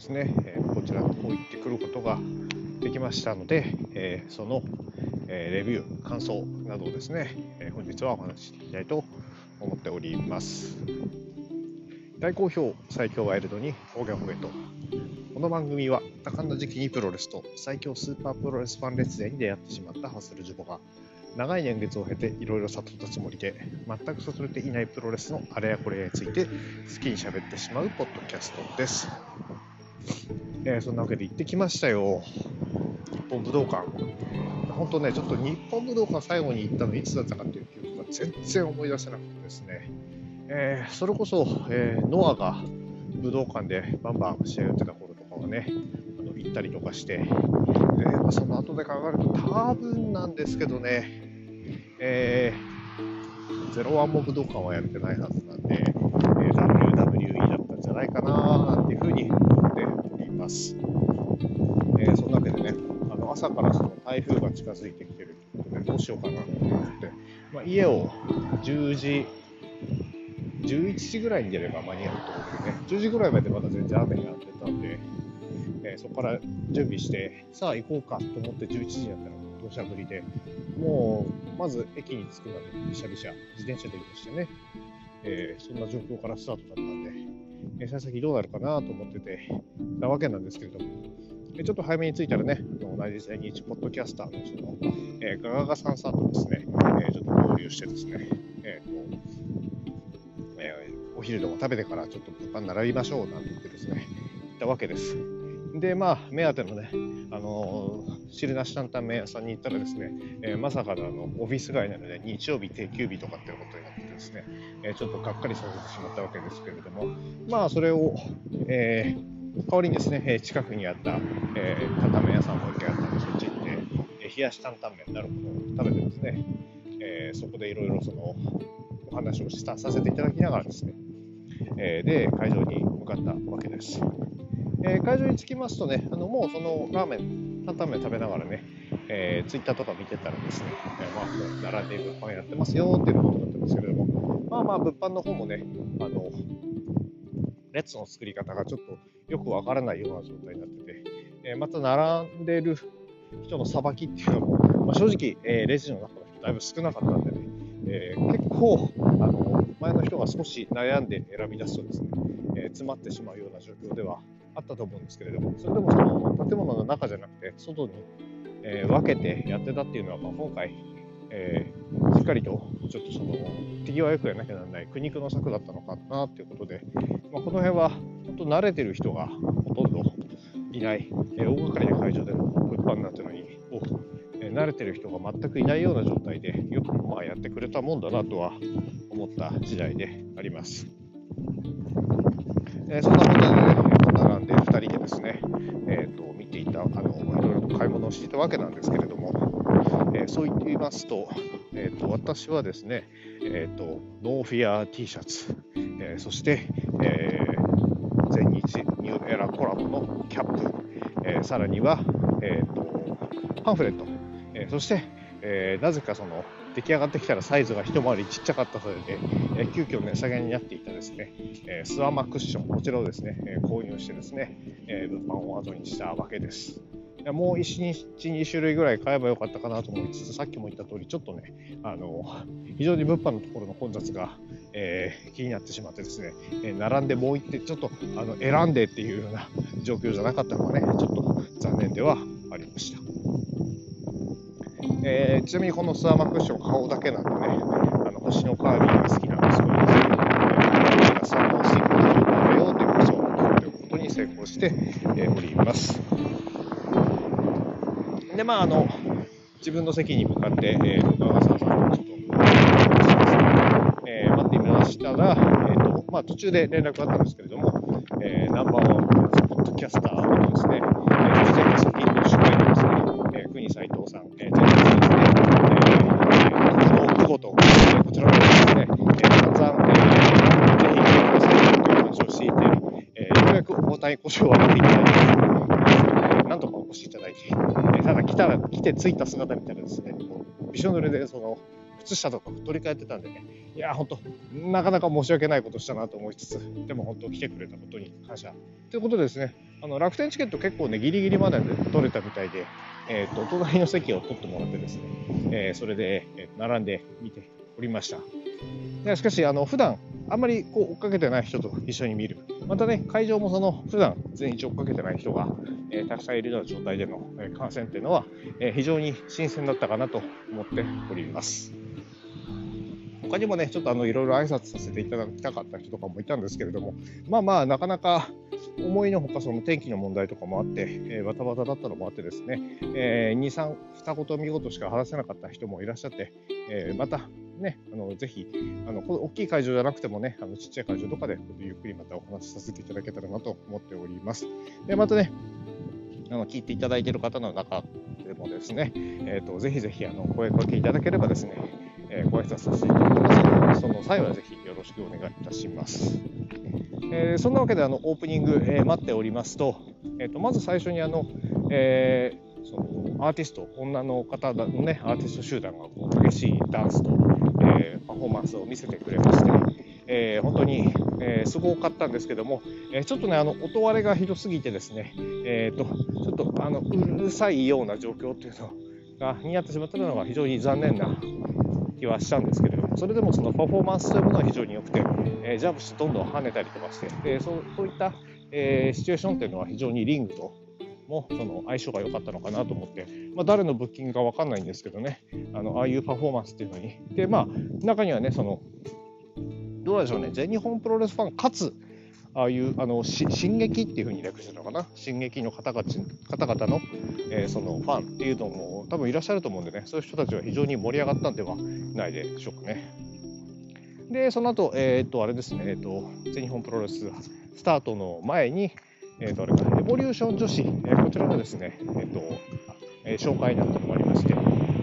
ですね、え、こちらの方行ってくることができましたので、えー、その、えレビュー、感想などをですね、え本日はお話ししていきたいと思っております。大好評、最強ワイルドに方言褒めと。この番組は多感な時期にプロレスと最強スーパープロレスファン列伝に出会ってしまったハッスルジュボが長い年月を経ていろいろ悟ったつもりで全く悟れていないプロレスのあれやこれやについて好きに喋ってしまうポッドキャストです。えー、そんなわけで行ってきましたよ。日本武道館。本当ね、ちょっと日本武道館最後に行ったのいつだったかっていう記憶が全然思い出せなくてですね、えー、それこそ、えー、ノアが武道館でバンバン試合を打ってた頃とかはね、あの行ったりとかして、えー、まあ、その後で考えると多分なんですけどね、えー、01も武道館はやってないはずなんで、え、WWE だったんじゃないかななんていうふうにます。えー、そんなわけでね、あの朝からその台風が近づいてきてるということで、どうしようかなと思って、まあ、家を10時、11時ぐらいに出れば間に合うということでね、10時ぐらいまでまだ全然雨がやってたんで、えそこから準備して、さあ行こうかと思って11時になったら土砂降りで、もう、まず駅に着くまでびしゃびしゃ、自転車で移動してね、えー、そんな状況からスタートだったんで、えー、幸先どうなるかなと思っててたわけなんですけれども、ちょっと早めに着いたらね、同じ在日ポッドキャスターのその、えー、ガガガさんさんとですね、えちょっと交流してですね、えーとえお昼でも食べてからちょっと物販並びましょうなんて言ってですね、行ったわけです。で、まあ、目当てのね、あのー、汁なし担々麺屋さんに行ったらですね、えー、まさかのあのオフィス街なので日曜日定休日とかってことになってですね、え、ちょっとがっかりさせてしまったわけですけれども、まあ、それを、え代わりにですね、近くにあった、えー、担々麺屋さんも一回あったんで、そっち行って、え冷やし担々麺なるものを食べてですね、えそこでいろいろそのお話をしたさせていただきながらですね、えで会場に向かったわけです。え、会場に着きますとね、あのもうそのラーメン、担々麺食べながらね、えー、ツイッターとか見てたらですね、えー、まあ、もう並んで物販やってますよっていうことだったんですけれども、まあまあ、物販の方もね、あの、列の作り方がちょっとよくわからないような状態になってて、えー、また並んでる人のさばきっていうのも、まあ、正直、えー、レジの中の人だいぶ少なかったんでね、えー、結構、あの、前の人が少し悩んで選び出すとですね、え詰まってしまうような状況ではあったと思うんですけれども、それでもその建物の中じゃなくて、外に、えー、分けてやってたっていうのは、まあ、今回、えー、しっかりとちょっとその手際よくやらなきゃならない苦肉の策だったのかなということで、まあ、この辺は本当慣れてる人がほとんどいない、えー、大掛かりな会場での物販なんてのにを、えー、慣れてる人が全くいないような状態でよくまあやってくれたもんだなとは思った時代であります。えー、そんなことでね、並んで2人でですね、えーと、見ていたあの、いろいろと買い物をしていたわけなんですけれども、えー、そう言っていますと,、えーと、私はですね、えーと、ノーフィア T シャツ、えー、そして、えー、全日ニューエラコラボのキャップ、えー、さらには、えー、とパンフレット、え、そして、え、なぜかその出来上がってきたらサイズが一回りちっちゃかったので、えー、急遽値下げになっていですね、えー、スワマクッション、こちらをですね、え、購入してですね、え、物販を後にしたわけです。もう1日2種類ぐらい買えばよかったかなと思いつつ、さっきも言った通り、ちょっとね、あの非常に物販のところの混雑が、えー、気になってしまってですね、え、並んでもう一手、ちょっとあの選んでっていうような状況じゃなかったのがね、ちょっと残念ではありました。えー、ちなみにこのスワマクッション顔だけなんでね、星のカービィが好きな息子にです、ー、サンマを吸い込んでるんだよということを聞くことに成功して、おります。で、まあ、あの、自分の席に向かって、えー、長澤さんとちょっと、えー、待っていましたら、えーとまあ、途中で連絡があったんですけれども、えー、ナンバーワンポッドキャスターのですね、えー、事前に先に主会のですね、えー、国斎藤さん、えー、前日ですね、えー、このこと、えー、こちらのですね、えー、散々、えー、ぜひ、皆さんという話をしていて、えー、ようやくお答えていただいて、なんとかお越しいただいて、え、ただ来たら、来て着いた姿見たらですね、びしょ濡れで、その、靴下とか取り替えてたんでね、いや、本当、なかなか申し訳ないことしたなと思いつつ、でも本当、来てくれたことに感謝。ということでですね、あの楽天チケット結構ね、ギリギリまで取れたみたいで、えーと、お隣の席を取ってもらってですね、えー、それで、えー、並んで見ておりました。しかし、あの普段あんまりこう追っかけてない人と一緒に見る、またね、会場もその普段全日追っかけてない人が、えー、たくさんいるような状態での、えー、観戦っていうのは、えー、非常に新鮮だったかなと思っております。他にもね、ちょっとあのいろいろ挨拶させていただきたかった人とかもいたんですけれども、まあまあ、なかなか思いのほかその天気の問題とかもあって、えー、バタバタだったのもあってですね、えー、2、3、二言見事しか話せなかった人もいらっしゃって、えー、またね、あのぜひあの、大きい会場じゃなくてもね、あのちっちゃい会場とかでゆっくりまたお話しさせていただけたらなと思っております。でまたね、あの聞いていただいている方の中でもですね、えーと、ぜひぜひあの声かけいただければですね、えー、ご挨拶させていただきますので、その際はぜひよろしくお願いいたします。えー、そんなわけであのオープニング、えー、待っておりますと、えーと、まず最初にあの、えー、そのアーティスト、女の方のね、アーティスト集団がこう激しいダンスと、えパフォーマンスを見せてくれまして、えー、本当に、えー、すごかったんですけども、え、ちょっとね、あの音割れがひどすぎてですね、えーと、ちょっとあのうるさいような状況っていうのがになってしまったのが非常に残念な気はしたんですけれども、それでもそのパフォーマンスというものは非常に良くて、えジャンプしてどんどん跳ねたりとかして、でそうそういった、えシチュエーションっていうのは非常にリングともその相性が良かったのかなと思って、まあ、誰のブッキングか分かんないんですけどね。あのああいうパフォーマンスっていうのに。でまあ中にはねそのどうでしょうね、全日本プロレスファンかつ、ああいうあの進撃っていうふうに略してたのかな、進撃の方々方々の,、えー、そのファンっていうのも多分いらっしゃると思うんでね、そういう人たちは非常に盛り上がったんではないでしょうかね。で、その後、えっ、と、あれですね、えっ、と、全日本プロレススタートの前に、えっ、と、あれか、エボリューション女子、えこちらのですね、えっ、と、え紹介なんてのもありまして、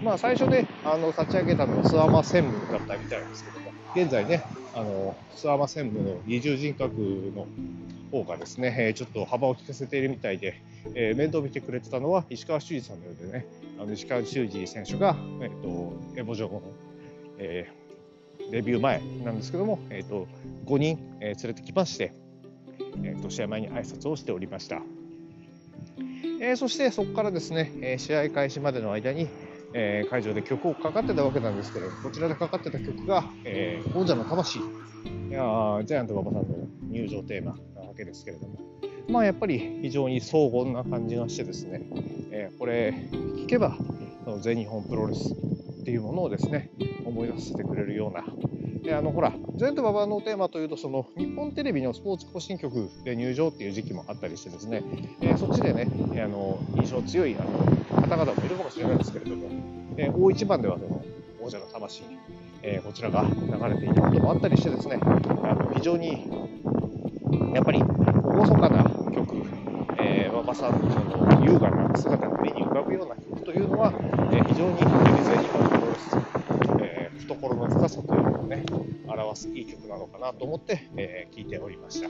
まあ、最初ね、あの立ち上げたのは諏訪間専務だったみたいですけども、現在ね、あの諏訪間専務の二重人格の方がですね、えちょっと幅を利かせているみたいで、えー、面倒見てくれてたのは石川修司さんのようでね、あの石川修司選手が、えーと、エボジョの、えー、デビュー前なんですけども、えーと、5人、えー、連れてきまして、えーと、試合前に挨拶をしておりました。えー、そしてそこからですね、え試合開始までの間に、え、会場で曲をかかってたわけなんですけど、こちらでかかってた曲が、え、王者の魂。いやジャイアント馬場さんの入場テーマなわけですけれども、まあやっぱり非常に荘厳な感じがしてですね、え、これ聞けば、全日本プロレスっていうものをですね、思い出させてくれるような、であのほら、ジャイアント馬場のテーマというと、その日本テレビのスポーツ更新曲で入場っていう時期もあったりしてですね、えー、そっちでね、あの印象強いあの方々もいるかもしれないですけれども、え大一番ではその王者の魂、えこちらが流れていたこともあったりしてですね、あの非常にやっぱり厳かな曲、えー、馬場さんのその優雅な姿が目に浮かぶような曲というのは、え非常に全日本プロレス、えー、懐の深さというのをね、表すいい曲なのかなと思って、えー、聞いておりました。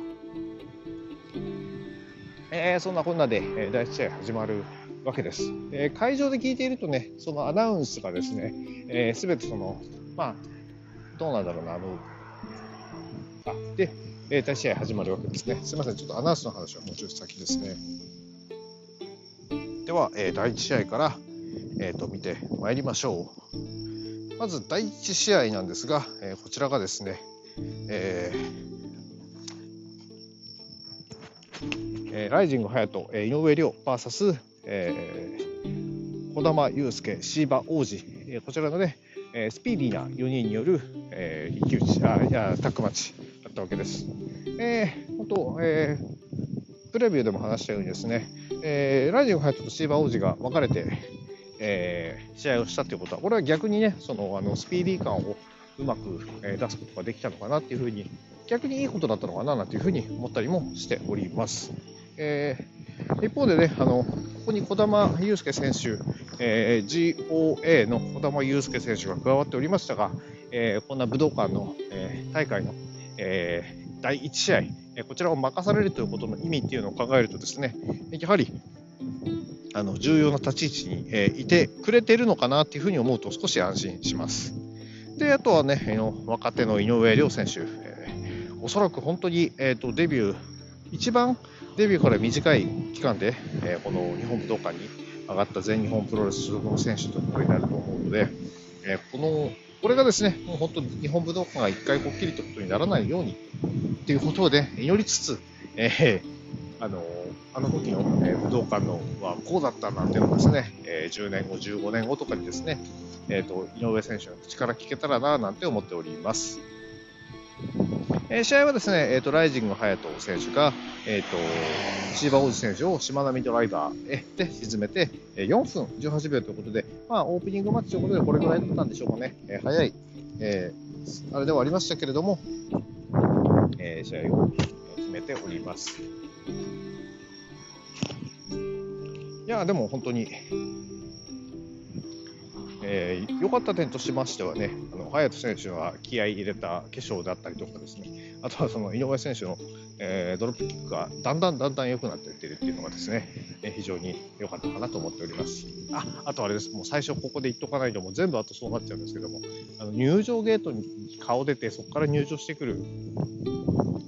えー、そんなこんなで、えー、第1試合始まるわけです。えー、会場で聞いているとね、そのアナウンスがですね、えー、全てその、まあ、どうなんだろうな、あの、あ、で、えー、第1試合始まるわけですね。すみません、ちょっとアナウンスの話はもうちょっと先ですね。では、えー、第1試合から、えーと、見てまいりましょう。まず第1試合なんですが、えー、こちらがですね、えーえー、ライジング隼人、えー、井上涼 VS、えー、児玉悠介、シーバ王子、えー、こちらのね、えー、スピーディーな4人による、えー、一騎打ちあいやタッグマッチだったわけです。えー、本当、えー、プレビューでも話したようにですね、えー、ライジング隼人とシーバ王子が分かれて、えー、試合をしたということは、これは逆にね、そのあのスピーディー感をうまく、えー、出すことができたのかなっていうふうに、逆にいいことだったのかななんていうふうに思ったりもしております。えー、一方でね、あのここに児玉悠介選手、えー、GOA の児玉悠介選手が加わっておりましたが、えー、こんな武道館の、えー、大会の、えー、第1試合、えこちらを任されるということの意味っていうのを考えるとですね、やはりあの重要な立ち位置に、えいてくれてるのかなっていうふうに思うと少し安心します。で、あとはね、若手の井上涼選手、えー、おそらく本当に、えーと、デビュー、一番デビューから短い期間で、えー、この日本武道館に上がった全日本プロレス所属の選手ということになると思うので、えー、このこれがですね、もう本当に日本武道館が一回こっきりということにならないようにということで、祈りつつ、えー、あのあの時の、え、武道館のはこうだったなんていうのをですね、え、10年後、15年後とかにですね、えーと、井上選手の口から聞けたらななんて思っております。えー、試合はですね、えーと、ライジング隼人選手が、えーと、千葉王子選手をしまなみドライバーへで沈めて、え4分18秒ということで、まあ、オープニングマッチということでこれぐらいだったんでしょうかね、えー、早い、えー、あれではありましたけれども、え、試合を決めております。いや、でも本当に、えー、良かった点としましてはね、あの隼人選手は気合い入れた化粧だったりとかですね、あとはその井上選手の、えー、ドロップキックがだんだんだんだん良くなっていってるっていうのがですね、えー、非常に良かったかなと思っております。あ、あとあれです、もう最初ここで言っとかないともう全部あとそうなっちゃうんですけども、あの入場ゲートに顔出てそこから入場してくる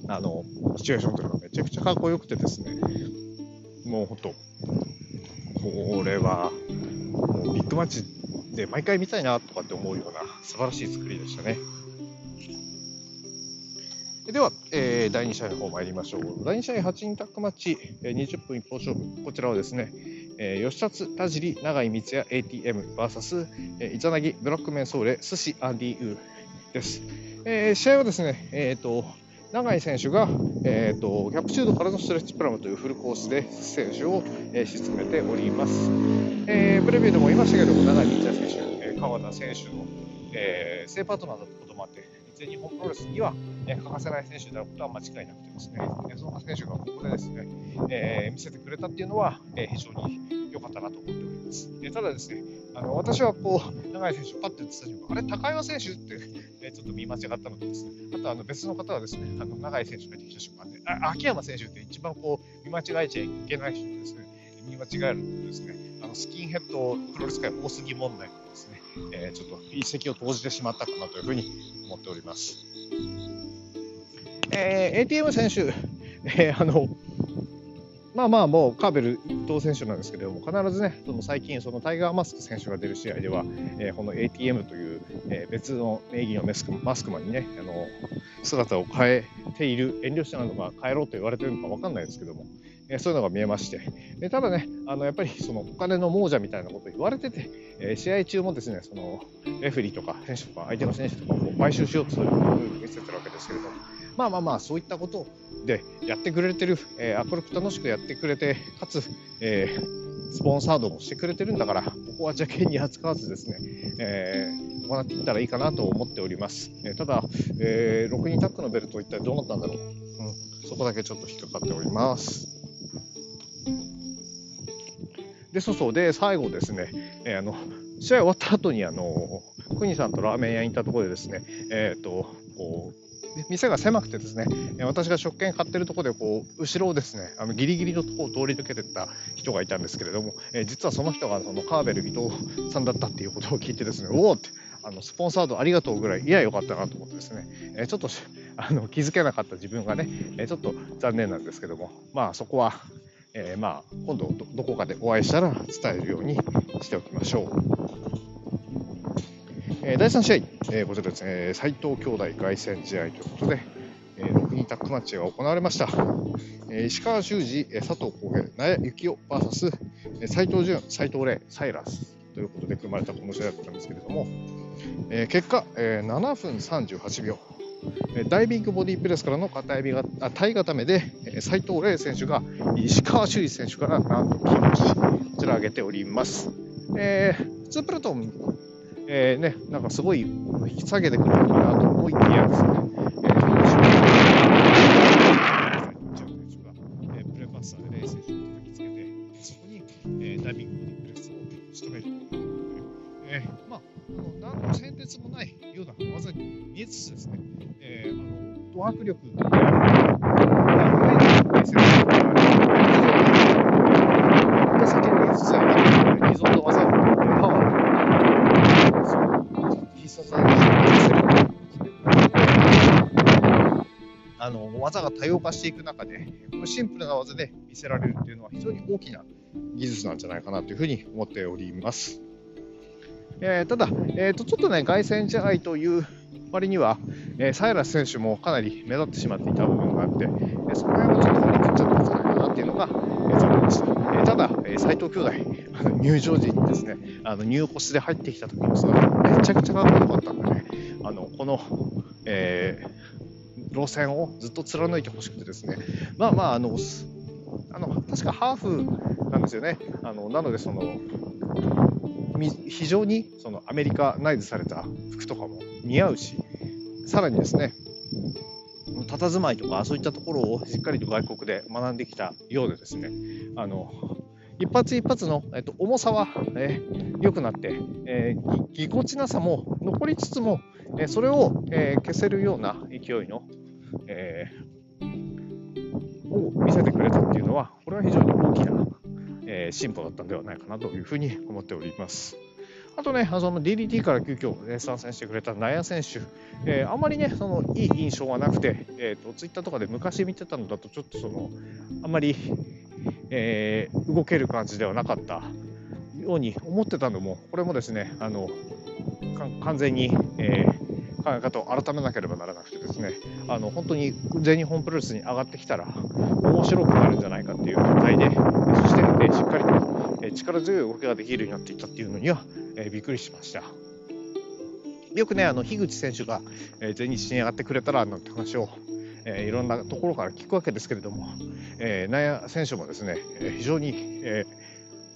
あのシチュエーションというのがめちゃくちゃかっこよくてですね、もう本当、これはもうビッグマッチで毎回見たいなとかって思うような素晴らしい作りでしたね。では、えー、第2試合の方参りましょう。第2試合8人タックマッチ、えー、20分一本勝負。こちらはですね、えー、吉達、田尻、永井光也、ATM、VS、えー、イザナギ、ブラックメンソーレ、寿司、アンディ・ウーです。えー、試合はですね、えっ、ー、と、永井選手が、えーと、と110度からのストレッチプラムというフルコースで選手を、えー、沈めております、えー、プレビューでも言いましたけども永井道也選手、えー、川田選手の、えー、正パートナーだったこともあって全日本プロレスには、えー、欠かせない選手であることは間違いなくてですね、その選手がここでですね、えー、見せてくれたっていうのは、えー、非常に良かったなと思っております。えー、ただですね、あの私はこう、永井選手、パッて言ってた瞬間、あれ、高岩選手って、え、ちょっと見間違ったのでですね、あとあの別の方はですね、あの永井選手が出てきた瞬間で、あ秋山選手って一番こう見間違えちゃいけない人ですね、見間違えるとですね、あのスキンヘッドプロレス界多すぎ問題とですね、えー、ちょっと一石を投じてしまったかなというふうに思っております。えー、ATM 選手、えー、あのまあまあ、もうカーベル一等選手なんですけれども、必ずね、その最近、そのタイガー・マスク選手が出る試合では、えー、この ATM という、えー、別の名義のマスクマスクマンにね、あの姿を変えている、遠慮してなのか、変えろと言われてるのか分かんないですけども、えー、そういうのが見えまして、でただね、あのやっぱりそのお金の亡者みたいなこと言われてて、え、試合中もですね、そのレフェリーとか選手とか相手の選手とかを買収しようとする見せてるわけですけれども、まあまあまあ、そういったことをでやってくれてる、えー、明るく楽しくやってくれて、かつ、えー、スポンサードもしてくれてるんだから、ここは邪険に扱わずですね、えー、行っていったらいいかなと思っております。えー、ただ、えー、6人タックのベルト一体どうなったんだろう、うん、そこだけちょっと引っかかっております。で、そうそう、で、最後ですね、えー、あの、試合終わった後に、あの、国さんとラーメン屋に行ったところでですね、えっ、ー、と、こう、店が狭くてですね、私が食券買ってるところでこう後ろをですねあのギリギリのところを通り抜けてった人がいたんですけれども、え実はその人がそのカーベル伊藤さんだったっていうことを聞いてですねおおってあのスポンサードありがとうぐらいいやよかったなと思ってですね、えちょっとあの気づけなかった自分がね、えちょっと残念なんですけどもまあそこは、えー、まあ今度どこかでお会いしたら伝えるようにしておきましょう。え、第3試合、え、こちらですね、斉藤兄弟凱旋試合ということで、えー、6人タッグマッチが行われました。えー、石川修司、佐藤浩平、納谷幸雄 VS、え、斉藤潤、斉藤麗、サイラスということで組まれたこの試合だったんですけれども、えー、結果、えー、7分38秒。えダイビングボディープレスからの片指があ体固めでえ斉藤麗選手が石川修司選手からなんと金こちら上げております。えー、普通プラトンえー、ね、なんかすごい引き下げてくるかなと思いきやですね、えー、えー、プレパッサーでレースを叩きつけて、そこに、えー、ダビングボディプレスを仕留めるという、えー、まあ、あの何の先鉄もないような技に見えつつですね、えー、あのド迫力、化していく中でこのシンプルな技で見せられるっていうのは非常に大きな技術なんじゃないかなというふうに思っております。えー、ただ、えーと、ちょっとね、凱旋試合という割には、えー、サイラス選手もかなり目立ってしまっていた部分があって、えー、その辺はちょっと割り切っちゃったんじゃないかなっていうのが、えー、残念でした。えー、ただ、えー、斉藤兄弟、あの入場時にですね、あの入腰で入ってきた時の姿がめちゃくちゃかっこよかったんでね、あのこの、えー、路線をずっと貫いてほしくてですね、まあまあ、あの、あの確かハーフなんですよね。あのなのでその非常にそのアメリカナイズされた服とかも似合うし、さらにですね、佇まいとかそういったところをしっかりと外国で学んできたようでですね、あの一発一発の、えっと、重さは良、えー、くなって、えー、ぎこちなさも残りつつも、え、それを、え消せるような勢いの、えを見せてくれたっていうのは、これは非常に大きなえ進歩だったんではないかなというふうに思っております。あとね、その DDT から急遽、ね、参戦してくれた納屋選手、えー、あんまりね、そのいい印象はなくて、えーと、ツイッターとかで昔見てたのだと、ちょっとその、あんまり、えー、動ける感じではなかったように思ってたのも、これもですね、あの完全に、えー考え方を改めなければならなくてですねあの本当に全日本プロレスに上がってきたら面白くなるんじゃないかっていう状態でそして、えしっかりと、力強い動きができるようになっていったっていうのには、えびっくりしました。よくね、あの樋口選手が、え全日に上がってくれたらなんて話を、えいろんなところから聞くわけですけれども、えー、選手もですね、え非常に、え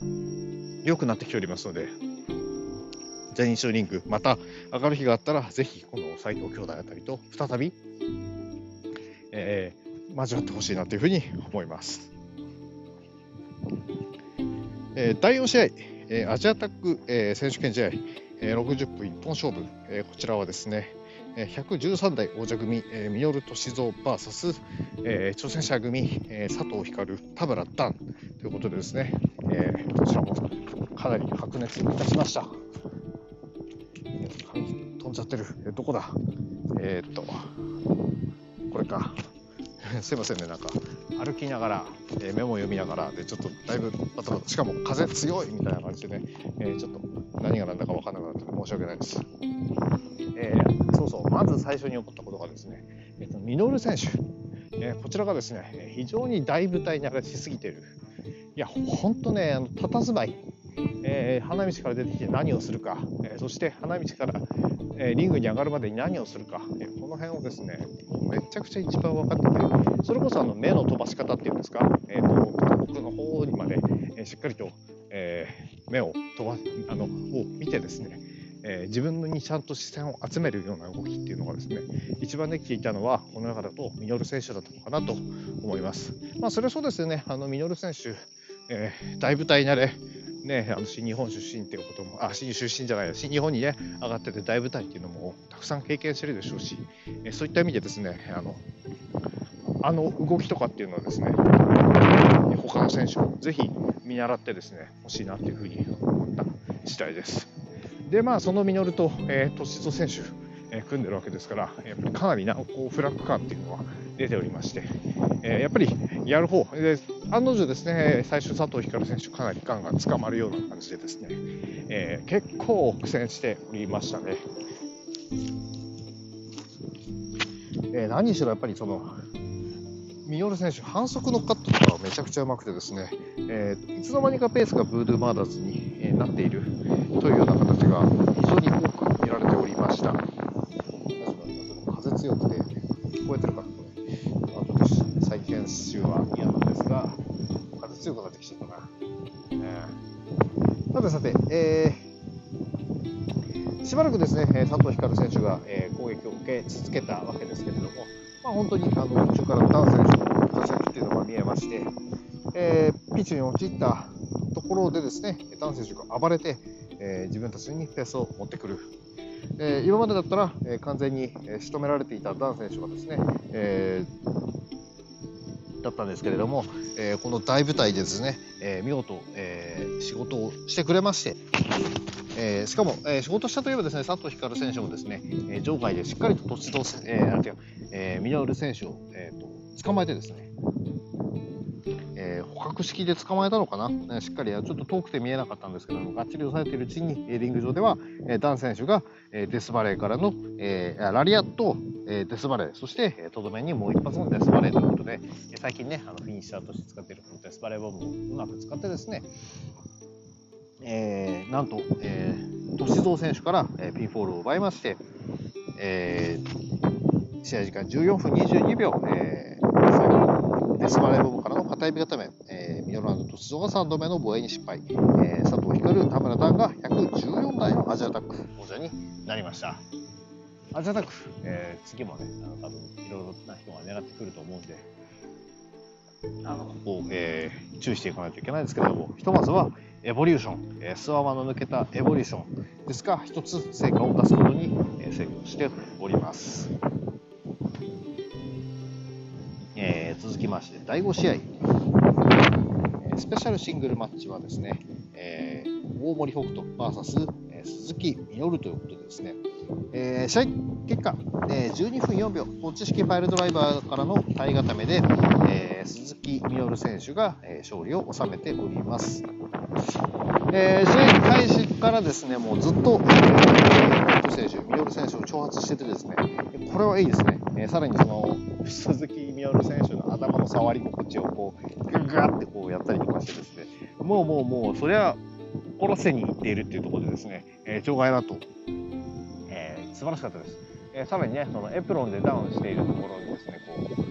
ー、良くなってきておりますので、全日リング、また上がる日があったら、ぜひこの斉藤兄弟あたりと再び、えー、交わってほしいなというふうに思います。えー、第4試合、えー、アジアタック、えー、選手権試合、えー、60分一本勝負、えー、こちらはですね、113代王者組、えー、ミノルトシゾ VS、えー、挑戦者組、えー、佐藤光、田村段ということでですね、えー、どちらもかなり白熱いたしました。んじゃってる。えどこだ？えー、っと、これか。すいませんね、なんか歩きながら、えー、メモ読みながらで、ちょっとだいぶバタバタ、しかも風強いみたいな感じでね、えー、ちょっと何が何だか分からなくなって申し訳ないです。えー、そうそう、まず最初に起こったことがですね、えーと、ミノル選手、えこちらがですね、非常に大舞台に上がりすぎている。いや、本当ね、あの佇まい、えー、花道から出てきて何をするか、えー、そして花道から、えー、リングに上がるまでに何をするか、えこの辺をですねめちゃくちゃ一番分かっててそれこそあの目の飛ばし方っていうんですか、えーと、僕の方にまで、えしっかりと、え目を飛ばあのを見てですねえー、自分にちゃんと視線を集めるような動きっていうのがですね一番できていたのはこの中だとミノル選手だったのかなと思います。まあ、それはそうですよね。あのミノル選手、えー、大舞台慣れね、あの新日本出身っていうことも、あ、新出身じゃない、新日本にね、上がってて大舞台っていうのもたくさん経験してるでしょうし、えそういった意味でですね、あの、あの動きとかっていうのはですね、他の選手もぜひ見習ってですね、欲しいなっていうふうに思った次第です。で、まあ、そのミノルと、えー、歳三選手、え、組んでるわけですから、やっぱりかなりなこうフラッグ感っていうのは出ておりまして、えー、やっぱりやる方で案の定ですね最初佐藤光選手かなり感が捕まるような感じでですね、えー、結構苦戦しておりましたね。えー、何しろやっぱりそのミノル選手、反則のカットとかはめちゃくちゃうまくてですね、えー、いつの間にかペースがブードゥーマーダーズに、えなっているというような形が非常に再研修は嫌なんですが、風強くなってきちゃったな。さてさて、えー、しばらくですね、佐藤光選手が、えー、攻撃を受け続けたわけですけれども、まあ、本当にあの途中からダン選手の活躍っていうのが見えまして、えー、ピッチに陥ったところでですね、ダン選手が暴れて、えー、自分たちにペースを持ってくる。えー、今までだったら、えー、完全に、え仕留められていたダン選手がですね、えだったんですけれども、えー、この大舞台でですね、えー、見事、えー、仕事をしてくれまして、えー、しかも、えー、仕事したといえばですね佐藤光選手もですね、えー、場外でしっかりと土地と、えー、なんていうえー、ミノル選手を、えーと、捕まえてですね、えー、捕獲式で捕まえたのかな、ね、しっかりちょっと遠くて見えなかったんですけどもがっちり押さえているうちにリング上では、え、ダン選手が、え、デスバレーからの、えー、ラリアット、え、デスバレーそしてとどめにもう一発のデスバレーということで最近ねあのフィニッシャーとして使っているこのデスバレーボムをうまく使ってですねえー、なんと、えー、歳三選手から、えー、ピンフォールを奪いまして、えー、試合時間14分22秒、えー、最後デスバレーボムからの片指固め、えー、ミノル歳三が3度目の防衛に失敗、えー、佐藤光、田村丹が114台のアジアタック。王者になりました。アジアタック、えー、次もね、あの多分いろいろな人が狙ってくると思うんで、あのここを、えー、注意していかないといけないんですけれども、ひとまずは、エボリューション、えー、スワマの抜けたエボリューションですが、一つ成果を出すことに、えー、成功しております。続きまして、第5試合、え、スペシャルシングルマッチはですね、え、大森北斗 VS、え、鈴木みのるということでですね、え、試合結果、え、12分4秒、ポッチ式ファイルドライバーからの体固めで、え、鈴木みのる選手が、え、勝利を収めております。えー、試合開始からですね、もうずっと、えー、選手、ミノル選手を挑発しててですね、これはいいですね。えー、さらにその、鈴木ミノル選手の頭の触り心地をこう、グガってこうやったりとかしてですね、もうもうもう、そりゃ、殺せに行っているっていうところでですね、えー、場外だと、えー、素晴らしかったです。えー、さらにね、そのエプロンでダウンしているところにですね、こう、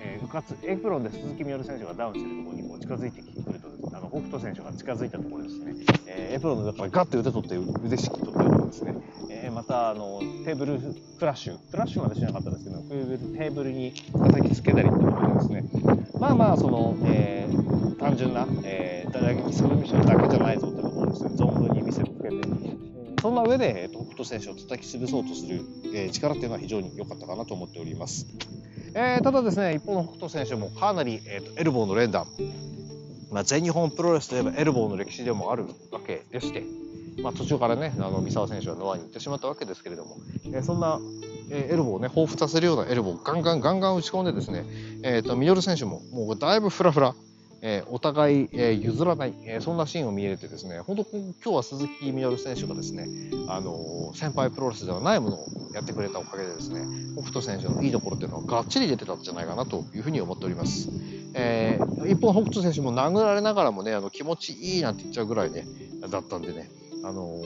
えー、うかつ、エプロンで鈴木みのる選手がダウンしているところにこう近づいてくるとあの北斗選手が近づいたところですね、えー、エプロンの中からガッと腕取って腕しき取ったりとですね、えー、またあのテーブルクラッシュ。クラッシュまでしなかったんですけどテーブルに叩きつけたりってことでですね。まあまあその、えー、単純な、えー、打撃サブミッションだけじゃないぞってことをですね存分に見せつけて。そんな上で、えー、北斗選手を叩き潰そうとする、えー、力っていうのは非常に良かったかなと思っております。えー、ただですね、一方の北斗選手もかなり、えーと、エルボーの連打、まあ、全日本プロレスといえばエルボーの歴史でもあるわけでして、まあ、途中からね、あの三沢選手はノアに行ってしまったわけですけれども、え、そんな、え、エルボーをね、彷彿させるようなエルボーをガンガンガンガン打ち込んでですね、えーと、ミノル選手ももうだいぶフラフラ、えー、お互い、えー、譲らない、えー、そんなシーンを見れてですね、本当今日は鈴木みのる選手がですね、あの、先輩プロレスではないものをやってくれたおかげでですね、北斗選手のいいところっていうのはがっちり出てたんじゃないかなというふうに思っております。え、一方、北斗選手も殴られながらもね、あの気持ちいいなんて言っちゃうぐらいね、だったんでね、あの、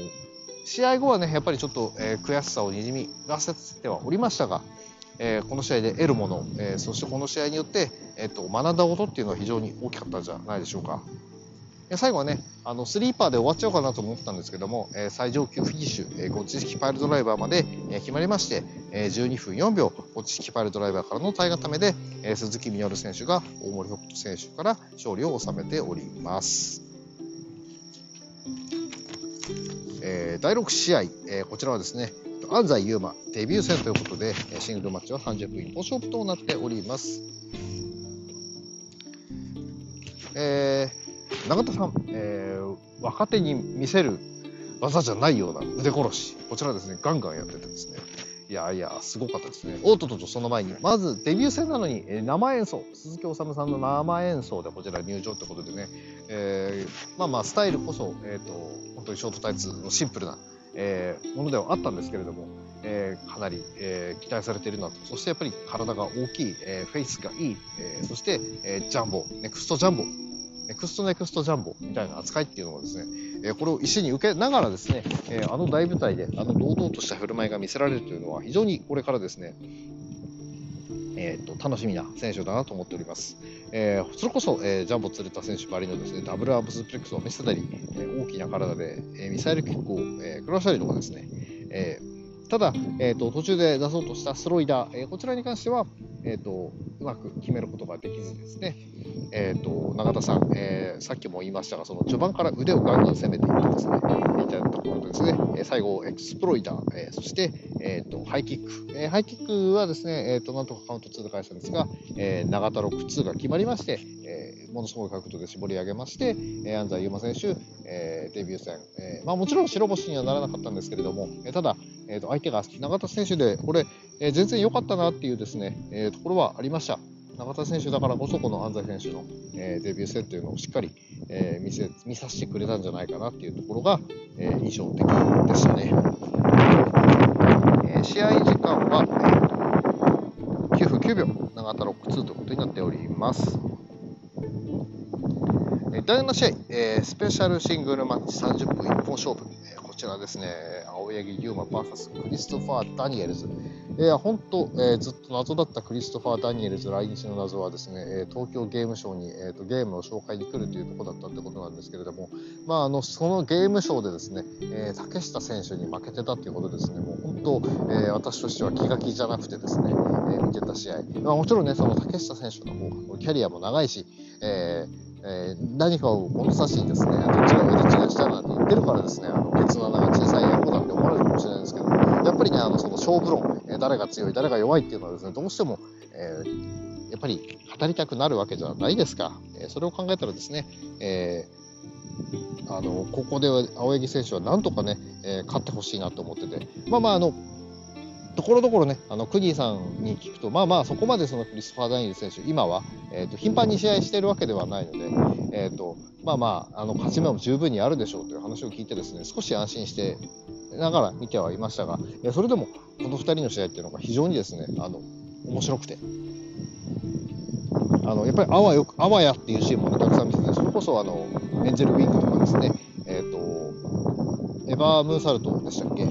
試合後はね、やっぱりちょっと、えー、悔しさをにじみ出せてはおりましたが、えー、この試合で得るもの、えー、そしてこの試合によって、えーと、学んだことっていうのは非常に大きかったんじゃないでしょうか。最後はね、あのスリーパーで終わっちゃおうかなと思ったんですけども、えー、最上級フィニッシュ、えー、ゴチ式パイルドライバーまで、えー、決まりまして、えー、12分4秒、ゴッチ式パイルドライバーからの体固めで、えー、鈴木みのる選手が大森北斗選手から勝利を収めております。えー、第6試合、えー、こちらはですね、安西優馬デビュー戦ということで、シングルマッチは30分一本勝負となっております。えー、永田さん、えー、若手に見せる技じゃないような腕殺し、こちらですね、ガンガンやっててですね、いやいや、すごかったですね。おっととと、その前に、まずデビュー戦なのに、えー、生演奏、鈴木おさんの生演奏でこちら入場ってことでね、えー、まあまあ、スタイルこそ、えっ、ー、と、本当にショートタイツのシンプルな、えー、ものではあったんですけれども、えー、かなり、えー、期待されているなと。そしてやっぱり体が大きい、えー、フェイスがいい、え、そして、え、ジャンボ、ネクストジャンボ、ネクストネクストジャンボみたいな扱いっていうのをですね、え、これを石に受けながらですね、え、あの大舞台であの堂々とした振る舞いが見せられるというのは非常にこれからですね、えーと、楽しみな選手だなと思っております。えー、それこそ、えー、ジャンボ釣れた選手ばりのですねダブルアームスプレックスを見せたり、えー、大きな体で、えミサイルキックを、えー、食らしたりとかですね、えただ、えーと、途中で出そうとしたスロイダー、えこちらに関しては、えーと、うまく決めることができずですね、えーと、永田さん、えー、さっきも言いましたが、その序盤から腕をガンガン攻めていってですね、いただいたところですね、最後、エクスプロイダー、えー、そして、えー、とハイキック、えー、ハイキックはですね、えー、となんとかカウント2で返したんですが、えー、永田ロック2が決まりまして、えー、ものすごい角度で絞り上げまして、えー、安齊勇馬選手、えー、デビュー戦、えーまあ、もちろん白星にはならなかったんですけれども、えー、ただ、えー、と相手が永田選手で、これ、えー、全然良かったなっていうですね、えー、ところはありました。永田選手だからこそ、この安西選手の、えー、デビュー戦というのをしっかり、えー、見せ見させてくれたんじゃないかなっていうところが、えー、印象的でしたね。え、試合時間は、えー、9分9秒、永田ロック2ということになっております。第7試合、え、スペシャルシングルマッチ30分一本勝負、ちらですね、青柳優馬 VS クリストファー・ダニエルズ。いや、本当、えー、ずっと謎だったクリストファー・ダニエルズ来日の謎はですね、東京ゲームショウに、えーと、ゲームの紹介に来るというところだったってことなんですけれども、まあ、あのそのゲームショーでですね、えー、竹下選手に負けてたということですね、もう本当、えー、私としては気が気じゃなくてですね、え、見てた試合、まあ、もちろんね、その竹下選手の方がキャリアも長いし、えーえー、何かを物差しにですね、どっちが上どっちが下なんて言ってるからですね、あのケツの穴が小さい野郎だって思われるかもしれないですけど、やっぱりね、あのその勝負論、えー、誰が強い、誰が弱いっていうのはですね、どうしても、えー、やっぱり語りたくなるわけじゃないですか。えー、それを考えたらですね、えー、あのここで青柳選手はなんとかね、えー、勝ってほしいなと思ってて、まあまあ、あのところどころね、あのクニーさんに聞くと、まあまあ、そこまでそのクリスファー・ダニエル選手、今は、えーと、頻繁に試合しているわけではないので、えーとまあまあ、あの勝ち目も十分にあるでしょうという話を聞いて、ですね少し安心してながら見てはいましたが、それでもこの2人の試合っていうのが非常にですねあの面白くて。あのやっぱりあわよくあわやっていうシーンも、ね、たくさん見せて、それこそあのエンジェルウィングとかですね、えーと、エヴァームーサルトでしたっけ、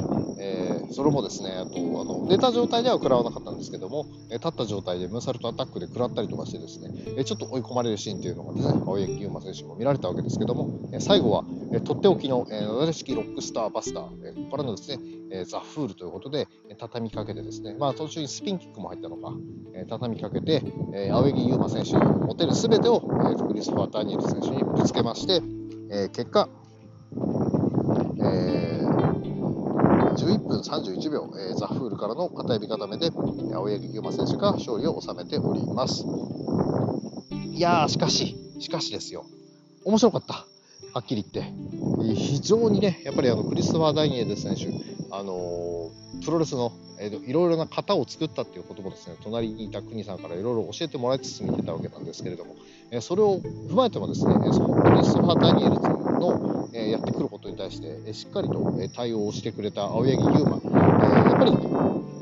それもですね、あと、あの、寝た状態では食らわなかったんですけども、え立った状態でムーサルトアタックで食らったりとかしてですね、えちょっと追い込まれるシーンっていうのがですね、青柳優馬選手も見られたわけですけども、え最後は、えとっておきの、えなだれ式ロックスターバスター、えここからのですね、えザ・フールということで、え畳みかけてですね、まあ途中にスピンキックも入ったのか、え畳みかけて、え青柳優馬選手に持てるすべてを、えクリスファー・ダニエル選手にぶつけまして、え結果、えー11分31秒、えー、ザ・フールからの片指固めで青柳優馬選手が勝利を収めております。いやー、しかし、しかしですよ。面白かった。はっきり言って。非常にね、やっぱりあのクリストファー・ダイエル選手、あのー、プロレスの、えー、いろいろな型を作ったっていうこともですね、隣にいた国さんからいろいろ教えてもらいつつ見てたわけなんですけれども、えー、それを踏まえてもですね、そのクリストファー・ダニエルの、えー、やってくること対して、え、しっかりと、え、対応してくれた青柳優馬、え、やっぱり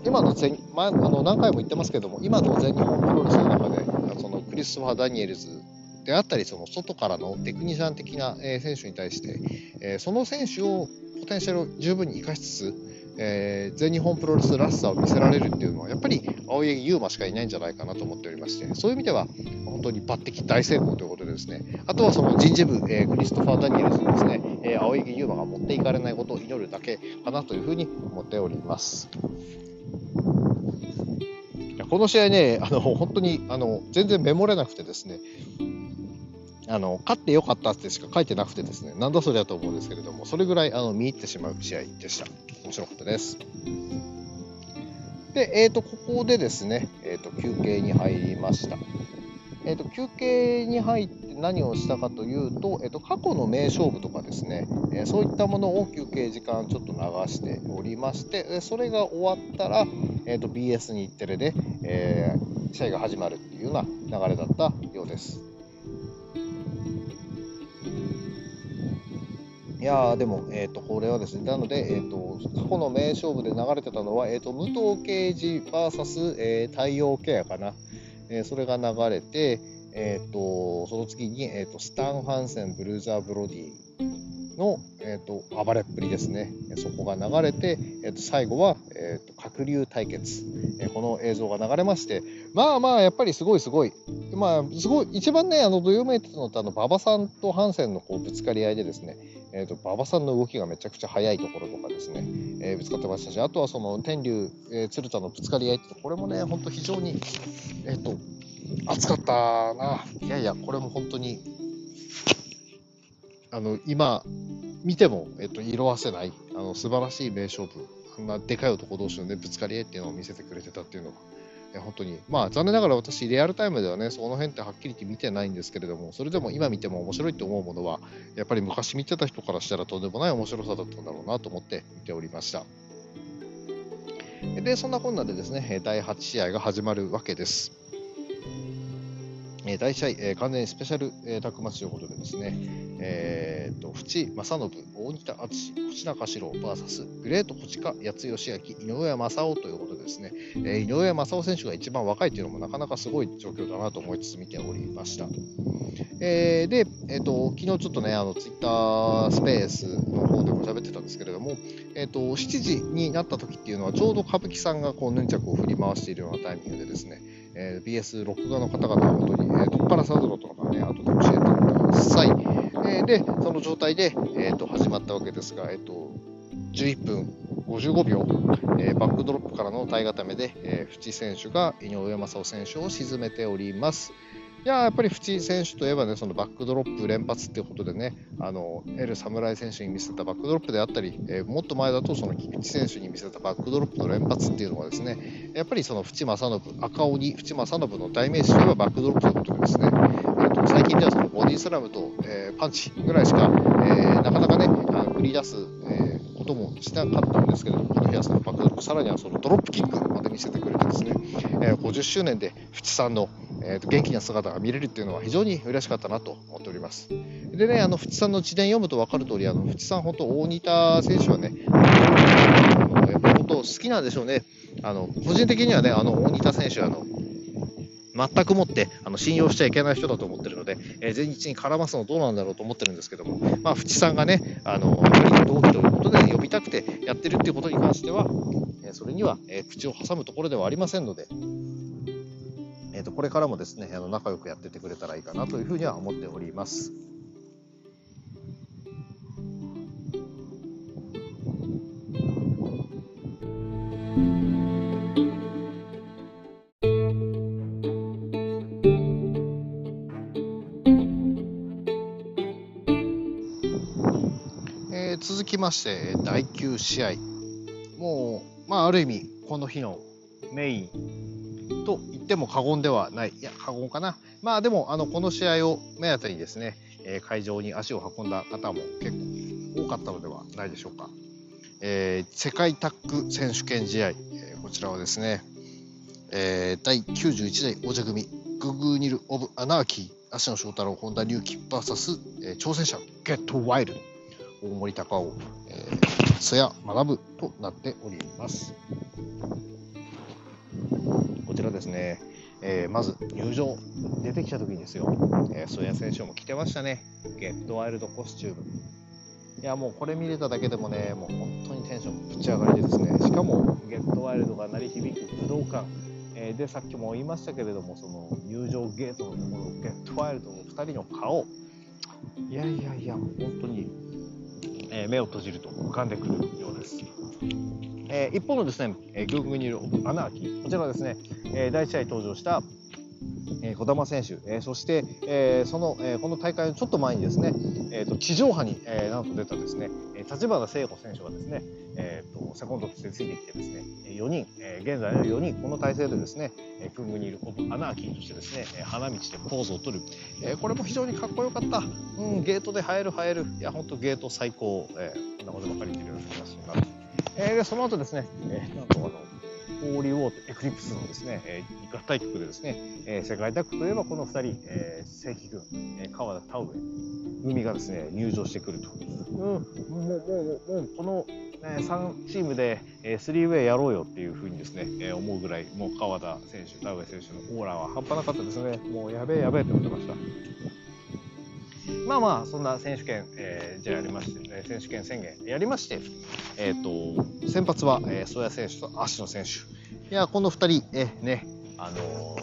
今の全、まあ、の何回も言ってますけども、今の全日本プロレスの中で、そのクリスマー・ダニエルズであったり、その外からのテクニシャン的な、え、選手に対して、え、その選手をポテンシャルを十分に生かしつつ、えー、全日本プロレスらしさを見せられるっていうのは、やっぱり青柳優馬しかいないんじゃないかなと思っておりまして、そういう意味では、本当に抜擢大成功ということでですね、あとはその人事部、えー、クリストファー・ダニエルズにですね、えー、青柳優馬が持っていかれないことを祈るだけかなというふうに思っております。この試合ね、あの本当にあの全然メモれなくてですね、あの勝ってよかったってしか書いてなくてですね、なんだそりゃと思うんですけれども、それぐらいあの見入ってしまう試合でした。面白かったです。で、えーと、ここでですね、えーと、休憩に入りました。えーと、休憩に入って何をしたかというと、えー、と過去の名勝負とかですね、えー、そういったものを休憩時間ちょっと流しておりまして、それが終わったら、えー、と BS 日テレで、えー、試合が始まるっていうような流れだったようです。いやでも、えーと、これはですね、なので、えーと、過去の名勝負で流れてたのは、えーと、武藤敬司 VS、えー、太陽ケアかな、えー、それが流れて、えー、とその次に、えー、とスタン・ハンセン、ブルーザー・ブロディの、えー、と暴れっぷりですね、そこが流れて、えー、と最後は、えー、と鶴竜対決、えー、この映像が流れまして、まあまあ、やっぱりすごいすごい、まあ、すごい一番ね、あのどよめいてたのって、あの馬場さんとハンセンのこうぶつかり合いでですね、えーと、馬場さんの動きがめちゃくちゃ速いところとかですね、えー、ぶつかってましたし、あとはその天竜、えー、鶴田のぶつかり合いって、これもね、本当非常に、えっ、ー、と、熱かったな。いやいや、これも本当に、あの、今、見ても、えっ、と、色あせない、あの、素晴らしい名勝負、あんなでかい男同士のね、ぶつかり合いっていうのを見せてくれてたっていうのが、や本当に、まあ残念ながら私、リアルタイムではね、その辺ってはっきり言って見てないんですけれども、それでも今見ても面白いと思うものは、やっぱり昔見てた人からしたらとんでもない面白さだったんだろうなと思って見ておりました。で、そんなこんなでですね、第8試合が始まるわけです。え第1試合、え完全にスペシャル、えタッグマッチということでですね、えーと、淵正信、大仁田敦、星中四郎 VS グレート星川八代義明、井上正雄ということでですね、えー、井上正雄選手が一番若いというのもなかなかすごい状況だなと思いつつ見ておりました。えー、で、えーと、昨日ちょっとね、あのツイッタースペースの方でも喋ってたんですけれども、えーと、7時になった時っていうのは、ちょうど歌舞伎さんがこうヌンチャクを振り回しているようなタイミングでですね、えー、BS 録画の方々は本当に、えー、どこからサドロとかね、後で教えてください。えー、で、その状態で、えーと、始まったわけですが、えーと、11分55秒、えー、バックドロップからの体固めで、えー、淵選手が井上雅央選手を沈めております。いややっぱり淵選手といえばね、そのバックドロップ連発っていうことでね、あの、エル侍選手に見せたバックドロップであったり、えー、もっと前だとその菊池選手に見せたバックドロップの連発っていうのはですね、やっぱりその淵正信、赤鬼、淵正信の代名詞といえばバックドロップということでですね、えー、と最近ではそのボディスラムと、えー、パンチぐらいしか、えー、なかなかね、あの繰り出す、え、こともしなかったんですけれども、この日はそのバックドロップ、さらにはそのドロップキックまで見せてくれてですね、え、50周年で淵さんのえーと、元気な姿が見れるっていうのは非常に嬉しかったなと思っております。でね、あの、淵さんの自伝読むと分かる通り、あの、淵さん、本当、大仁田選手はね、やっぱ本当好きなんでしょうね。あの、個人的にはね、あの、大仁田選手、あの、全くもってあの信用しちゃいけない人だと思ってるので、えー、前日に絡ますのどうなんだろうと思ってるんですけども、まあ、淵さんがね、あの、同期ということで呼びたくてやってるっていうことに関しては、えー、それには、えー、口を挟むところではありませんので、とこれからもですねあの仲良くやっててくれたらいいかなというふうには思っております。えー、続きまして第9試合もう、まあ、ある意味この日のメインっても過言ではない。いや、過言かな。まあでも、あの、この試合を目当てにですね、え、会場に足を運んだ方も結構多かったのではないでしょうか。えー、世界タッグ選手権試合、えー、こちらはですね、えー、第91代王者組、ググーニル・オブ・アナーキー、足野翔太郎、本田隆起 VS、えー、挑戦者、ゲット・ワイル、大森隆夫、えー、曽谷学となっております。ちらですね、えー、まず入場出てきた時にですよ、えー、ソヤ選手も着てましたね、ゲットワイルドコスチューム。いやもうこれ見れただけでもね、もう本当にテンションぶち上がりでですね、しかもゲットワイルドが鳴り響く武道館、えー、でさっきも言いましたけれども、その入場ゲートのところ、ゲットワイルドの2人の顔、いやいやいや、本当に、え、目を閉じると浮かんでくるようです。えー、一方のですね、えー、グーグニル・アナーキー、こちらはですね、えー、第1試合登場した、えー、児玉選手、えー、そして、えー、その、えー、この大会のちょっと前にですね、えーと、地上波に、えー、なんと出たですね、立花聖子選手がですね、えーと、セコンドとしてついてきてですね、4人、えー、現在の4人、この体制でですね、クングニル・オブ・アナーキーとしてですね、花道でポーズを取る、えー、これも非常にかっこよかった、うん、ゲートで映える映える、いや、本当ゲート最高、えー、こんなことばかり言ってるような気がします。えー、でその後ですね、えー、なんとあのホーリーウォーとエクリプスのですね、えー、合体曲でですね、えー、世界タッグといえばこの2人、えー、正規軍、えー、川田田上海がですね入場してくると、うん、もうもうもうこの、ね、3チームで、えー、3ウェイやろうよっていうふうにですね、えー、思うぐらいもう川田選手田上選手のオーラは半端なかったですねもうやべえやべえって思ってました。まあまあそんな選手権、えー、じゃあやりまして、ね、選手権宣言やりまして、えーと、先発は、えー、曽谷選手と芦野選手いやこの2人、えー、ねあの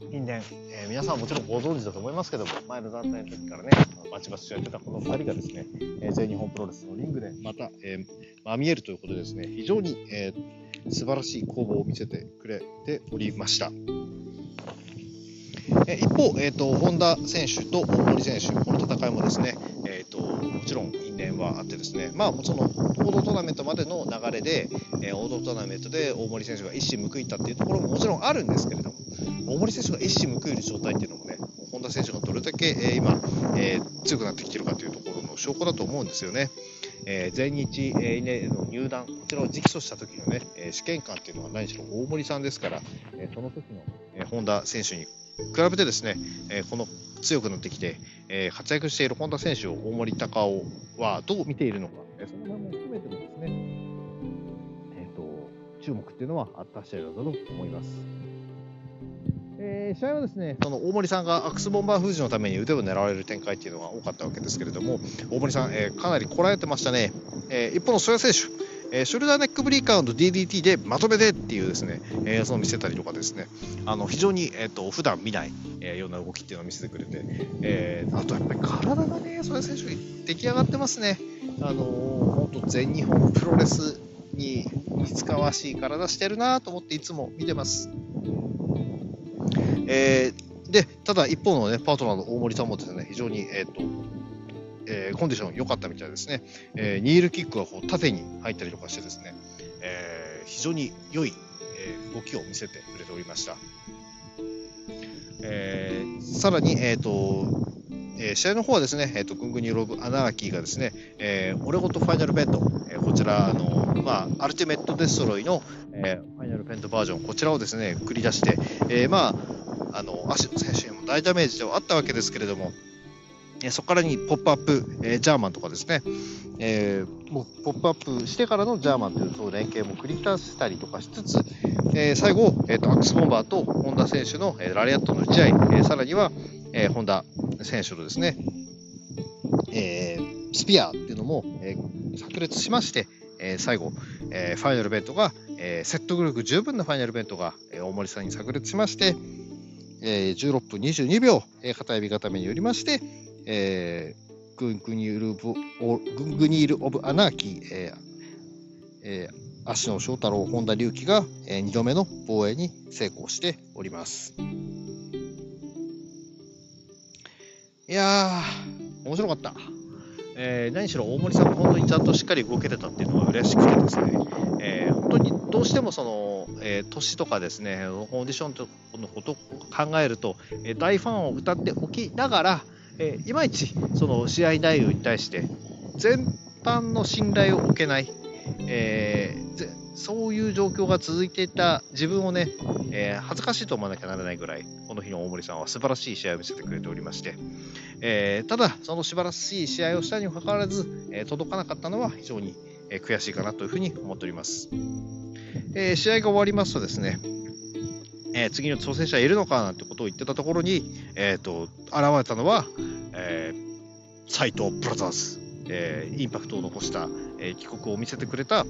ー、近年、えー、皆さんもちろんご存知だと思いますけども前の団体の時からねバチバチやってたこの2人がですね、えー、全日本プロレスのリングでまた、えーまあ、見えるということでですね非常に、えー、素晴らしい攻防を見せてくれておりました。一方、えーと、本田選手と大森選手、この戦いもですね、えーと、もちろん因縁はあってですね、まあ、その報道トーナメントまでの流れで、えー、報道トーナメントで大森選手が一矢報いたっていうところももちろんあるんですけれども、大森選手が一矢報いる状態っていうのもね、本田選手がどれだけ、えー、今、えー、強くなってきてるかというところの証拠だと思うんですよね。えー、全日、えー、の入団、こちらを直訴した時のね、え試験官っていうのは何しろ大森さんですから、えその時の、え本田選手に比べてですね、えこの強くなってきて、え活躍している本田選手を大森隆夫はどう見ているのか、えその辺も含めてもですね、えーと、注目っていうのはあった試合だと思います。えー、試合はですねその大森さんがアクスボンバー封じのために腕を狙われる展開っていうのが多かったわけですけれども大森さん、えー、かなりこらえてましたね、えー、一方の曽谷選手、えショルダーネックブリーカー &DDT でまとめてっていうですね、えその見せたりとかですねあの非常に、えーと、普段見ない、えような動きっていうのを見せてくれて、えあとやっぱり体がね曽谷選手出来上がってますねあの本当全日本プロレスに似つかわしい体してるなと思っていつも見てます。えー、で、ただ一方の、ね、パートナーの大森さんもですね、非常に、えーとえー、コンディション良かったみたいですね。えー、ニールキックがこう縦に入ったりとかしてですね、えー、非常に良い、えー、動きを見せてくれておりました。えー、さらに、えーとえー、試合の方はですね、えーと、グングニロブ・アナーキーがですね、えー、オレゴトファイナルベント、えー、こちら、あのまあ、アルティメットデストロイの、えー、ファイナルベントバージョン、こちらをですね、繰り出して、えー、まあ、あの足の選手にも大ダメージではあったわけですけれども、えそこからにポップアップ、え、ジャーマンとかですね、えー、もうポップアップしてからのジャーマンというそう連携も繰り返したりとかしつつ、えー、最後、えーと、アクスボンバーと本田選手の、え、ラリアットの打ち合い、えー、さらには、え、本田選手のですね、え、スピアっていうのも、え、炸裂しまして、え、最後、え、ファイナルベントが、えー、説得力十分なファイナルベントが、え、大森さんに炸裂しまして、えー、16分22秒、え、片指固めによりまして、えー、グングニールグニール・オブ・アナーキー、えーえー、足野翔太郎、本田隆起が、えー、2度目の防衛に成功しております。いやー、面白かった。えー、何しろ大森さんも本当にちゃんとしっかり動けてたっていうのが嬉しくてですね、えー、本当にどうしてもその、えー、年とかですね、コンディションのことを考えると、え大ファンを歌っておきながら、えいまいちその試合内容に対して全般の信頼を置けない、えそういう状況が続いていた自分をね、えー、恥ずかしいと思わなきゃならないぐらい、この日の大森さんは素晴らしい試合を見せてくれておりまして、えー、ただ、その素晴らしい試合をしたにもかかわらず、え、届かなかったのは非常に、え悔しいかなというふうに思っております。え試合が終わりますとですね、え次の挑戦者いるのかなんてことを言ってたところに、えーと、現れたのは、え斎藤ブラザーズ、えインパクトを残した、え帰国を見せてくれた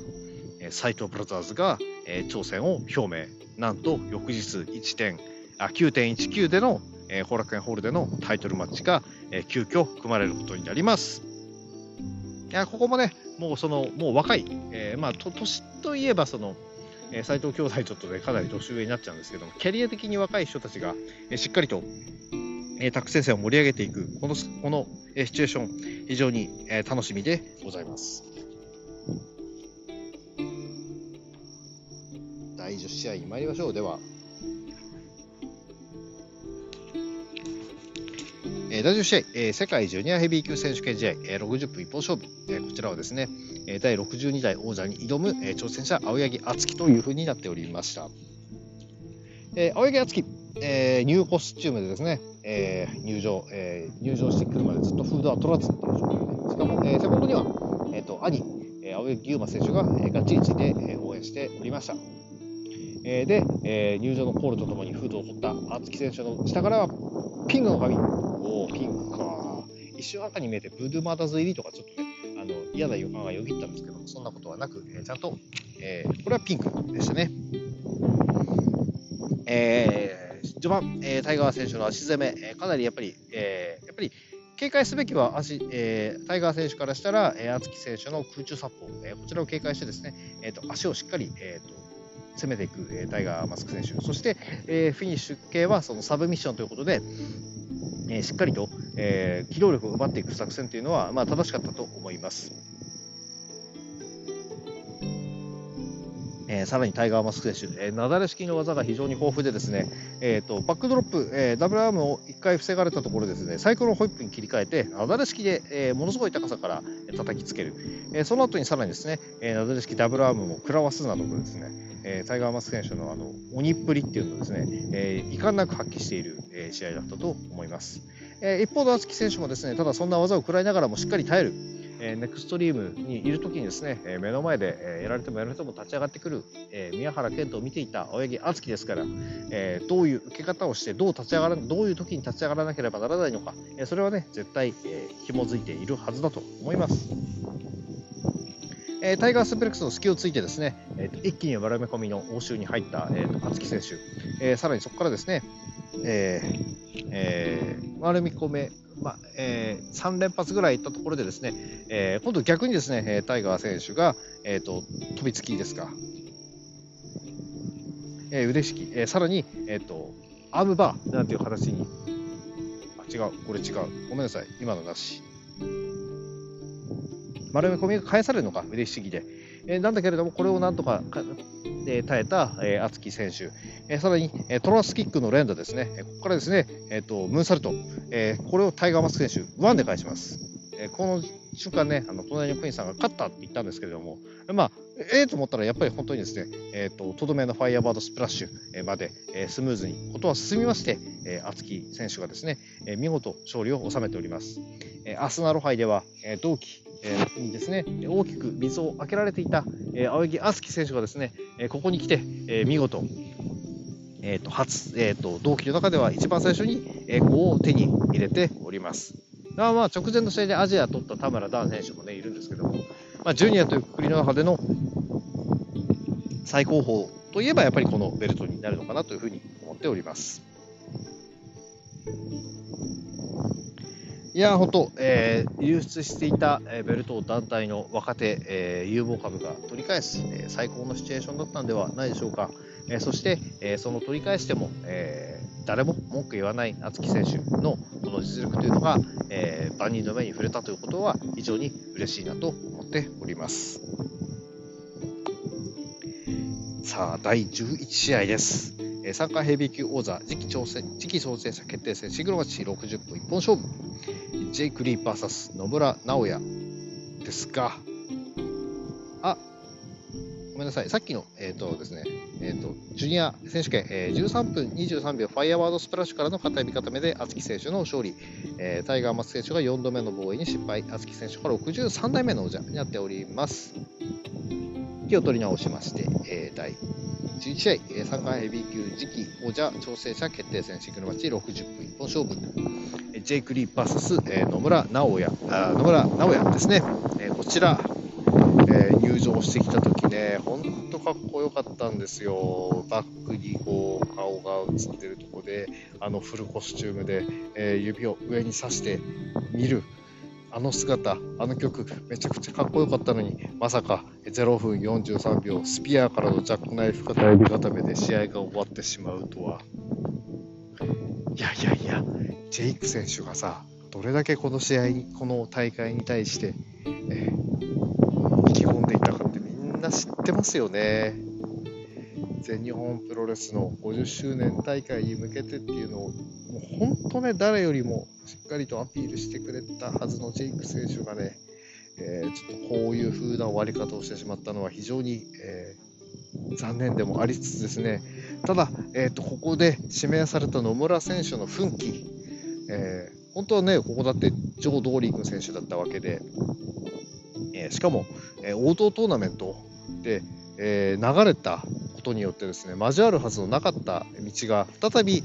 え、斎藤ブラザーズが、え挑戦を表明。なんと翌日1点あ9.19での、え後楽園ホールでのタイトルマッチが、え急遽組まれることになります。いやここもね、もうそのもう若い、えー、まあ年といえばその、えー、斉藤兄弟ちょっとねかなり年上になっちゃうんですけども、キャリア的に若い人たちが、えー、しっかりと、えー、タック先生を盛り上げていくこのこの、えー、シチュエーション非常に、えー、楽しみでございます。第10試合に参りましょう。では、えー、第10試合、えー、世界ジュニアヘビー級選手権試合、えー、60分一本勝負、えー、こちらはですね、第62代王者に挑む、挑戦者、青柳敦樹というふうになっておりました。えー、青柳敦樹、えー、ニューコスチュームでですね、えー、入場、えー、入場してくるまでずっとフードは取らずっていう状況で、しかも、えー、セコンドには、えーと、兄、え、青柳優馬選手が、えー、ガッチリチで、え、応援しておりました。え、で、えー、入場のコールとともにフードを取った敦樹選手の下からはピンクの髪。おピンクか。一瞬赤に見えてブードゥーマーダーズ入りとかちょっとね、あの嫌な予感がよぎったんですけど、そんなことはなく、えー、ちゃんと、えー、これはピンクでしたね。えー、序盤、えー、タイガー選手の足攻め、えー、かなりやっぱり、えー、やっぱり警戒すべきは足、えー、タイガー選手からしたら、えー、敦樹選手の空中殺法、えー、こちらを警戒してですね、えーと、足をしっかり、えーと攻めていく、えタイガー・マスク選手、そして、えフィニッシュ系はそのサブミッションということで、えしっかりと、え機動力を奪っていく作戦というのは、まあ、正しかったと思います。えー、さらにタイガー・マスク選手、えー、なだれ式の技が非常に豊富でですね、えーと、バックドロップ、えー、ダブルアームを1回防がれたところですねサイクロンホイップに切り替えてなだれ式で、えー、ものすごい高さから叩きつける、え、その後にさらにですね、え、なだれ式ダブルアームも食らわすなどですね、え、タイガー・マスク選手のあの鬼っぷりっていうのをですね、えー、遺憾なく発揮している、え、試合だったと思います、え、一方の敦樹選手もですねただそんな技を食らいながらもしっかり耐える。え、ネクストリームにいるときにですね、え、目の前で、え、やられてもやられても立ち上がってくる、え、宮原健人を見ていた青柳敦樹ですから、え、どういう受け方をしてどう立ち上がらどういう時に立ち上がらなければならないのか、え、それはね絶対、えー、紐づいているはずだと思います。え、タイガースプレックスの隙をついてですね、えー、一気に丸め込みの応酬に入った、えーと、勝木選手、えー、さらにそこからですね、えーえー、丸み込めまえー、3連発ぐらいいったところでですね、えー、今度逆にですね、タイガー選手が、えーと、飛びつきですか、えー、腕式、えー、さらに、えーと、アームバーなんていう形に、あ違う、これ違う、ごめんなさい、今のなし。丸め込みが返されるのか、腕式で。えー、なんだけれども、これをなんとかで耐えた、えー、厚木選手、えー、さらに、えー、トラスキックの連打ですね、えー、ここからですね、えーと、ムーンサルト、えー、これをタイガーマスク選手、ワンで返します。えー、この瞬間ね、あの隣のクイーンさんが勝ったって言ったんですけれども、まあ、ええー、と思ったら、やっぱり本当にですね、えーと、とどめのファイアバードスプラッシュまで、えー、スムーズにことは進みまして、えー、厚木選手がですね、えー、見事勝利を収めております。えー、アスナロ杯では、えー、同期、えー、にですね、大きく水を開けられていた、えー、青柳敦樹選手がですね、え、ここに来て、え、見事、えーと初えーと、同期の中では一番最初に栄光を手に入れております。まあ、まあ直前の試合でアジア取った田村ダン選手も、ね、いるんですけども、まあ、ジュニアという国の中での最高峰といえばやっぱりこのベルトになるのかなというふうに思っております。いや、本当、えー、流出していた、えー、ベルト団体の若手、えー、有望株が取り返す、えー、最高のシチュエーションだったんではないでしょうか。えー、そして、えー、その取り返しても、えー、誰も文句言わない敦樹選手のこの実力というのが、えー、万人の目に触れたということは非常に嬉しいなと思っております。さあ、第11試合です。えー、3回ヘビー級王座次期挑戦次期挑戦者決定戦シグロマッチ60分一本勝負ジェイク・リー VS 野村直哉ですがあごめんなさい。さっきのえっ、ー、とですね。えっ、ー、とジュニア選手権、えー、13分23秒ファイアワードスプラッシュからの片指固めで敦樹選手の勝利、えー、タイガー・マス選手が4度目の防衛に失敗。敦樹選手から63代目の王者になっております。気を取り直しまして、えー、第11試合、3回ヘビー級次期王者調整者決定戦シングルマッチ60分一本勝負。ジェイク・リー VS 野村直哉、野村直哉ですね。えこちら、え入場してきた時ね、ほんとかっこよかったんですよ。バックにこう顔が映ってるとこで、あのフルコスチュームで、え指を上に刺して見る。あの姿、あの曲、めちゃくちゃかっこよかったのに、まさか0分43秒、スピアからのジャックナイフ片指固めで試合が終わってしまうとは。いやいやいや、ジェイク選手がさ、どれだけこの試合に、この大会に対して、えー、意気込んでいたかってみんな知ってますよね。全日本プロレスの50周年大会に向けてっていうのを、もう本当ね、誰よりもしっかりとアピールしてくれたはずのジェイク選手がね、えー、ちょっとこういう風な終わり方をしてしまったのは非常に、えー、残念でもありつつですね、ただ、えーと、ここで指名された野村選手の奮起、えー、本当はね、ここだってジョー・ドーリング選手だったわけで、えー、しかも、えー、王道トーナメントで、えー、流れたことによってですね交わるはずのなかった道が再び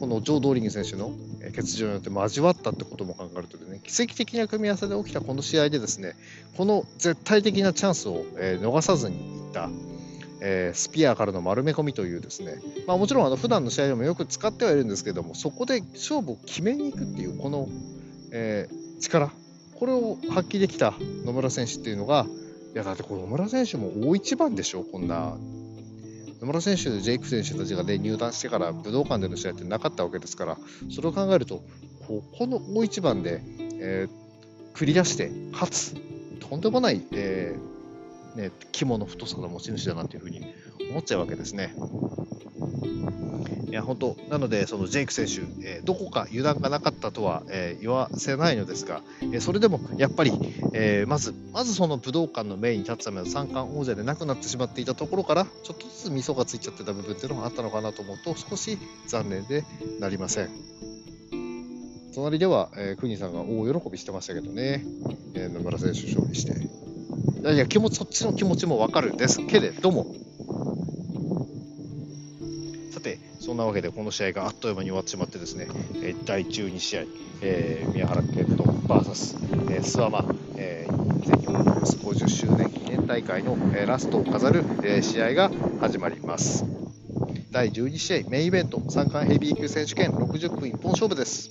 このジョー・ドーリング選手の欠場によって交わったってことも考えるとね奇跡的な組み合わせで起きたこの試合でですねこの絶対的なチャンスを、え、逃さずにいった、えー、スピアからの丸め込みというですね、まあ、もちろんあの普段の試合でもよく使ってはいるんですけどもそこで勝負を決めに行くっていうこの、えー、力。これを発揮できた野村選手っていうのがいやだってこの野村選手も大一番でしょこんな。野村選手、ジェイク選手たちが、ね、入団してから武道館での試合ってなかったわけですから、それを考えると、ここの大一番で、えー、繰り出して勝つ、とんでもない、えー、ね、肝の太さの持ち主だなというふうに思っちゃうわけですね。いや本当なので、そのジェイク選手、えー、どこか油断がなかったとは、えー、言わせないのですが、えー、それでもやっぱり、えまずまずその武道館のメインに立つための三冠王者でなくなってしまっていたところから、ちょっとずつ味噌がついちゃってた部分っていうのがあったのかなと思うと、少し残念でなりません。隣では、えー、国さんが大喜びしてましたけどね、え野村選手勝利して。いやいや、気持ち、そっちの気持ちもわかるんですけれどもさて、そんなわけでこの試合があっという間に終わってしまってですね、え第12試合、えー、宮原健人 VS、えー、諏訪間、えー、全日本プロレス50周年記念大会の、えー、ラストを飾る、えー、試合が始まります。第12試合メインイベント三冠ヘビー級選手権60分一本勝負です。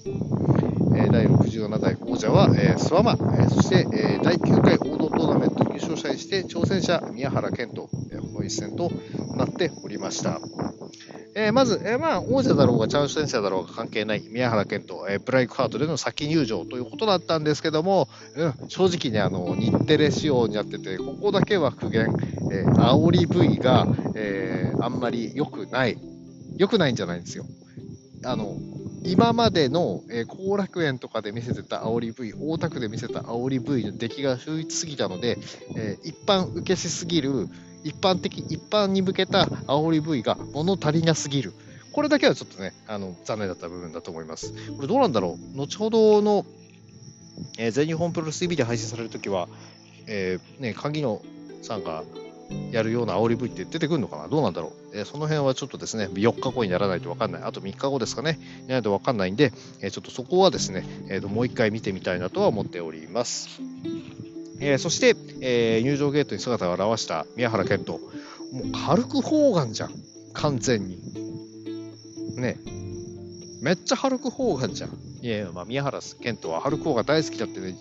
え第67代王者は、えー、諏訪間、えー、そして、えー、第9回王道トーナメント勝者にして挑戦者宮原健人、えー、この一戦となっておりました。えー、まず、えー、まあ、王者だろうがチャンス選手だろうが関係ない宮原健人、えー、ブライクハートでの先入場ということだったんですけども、うん、正直ね、あの、日テレ仕様になってて、ここだけは苦言、えー、煽り V が、えー、あんまり良くない、良くないんじゃないんですよ。あの、今までの後、えー、楽園とかで見せてた煽り V、大田区で見せた煽り V の出来が秀逸すぎたので、えー、一般受けしすぎる、一般的、一般に向けた煽り V が物足りなすぎる。これだけはちょっとね、あの残念だった部分だと思います。これどうなんだろう？後ほどの、えー、全日本プロレス TV で配信されるときは、えー、ね、鍵野さんがやるような煽り V って出てくるのかな？どうなんだろう、えー、その辺はちょっとですね、4日後にならないと分かんない。あと3日後ですかね、やないと分かんないんで、えー、ちょっとそこはですね、えーと、もう1回見てみたいなとは思っております。えー、そして、えー、入場ゲートに姿を現した宮原健人。もう軽く砲丸じゃん。完全に。ね。めっちゃハルク・ホーガンじゃん。いやいや、まあ、宮原健人はハルク・ホーガン大好きだってね、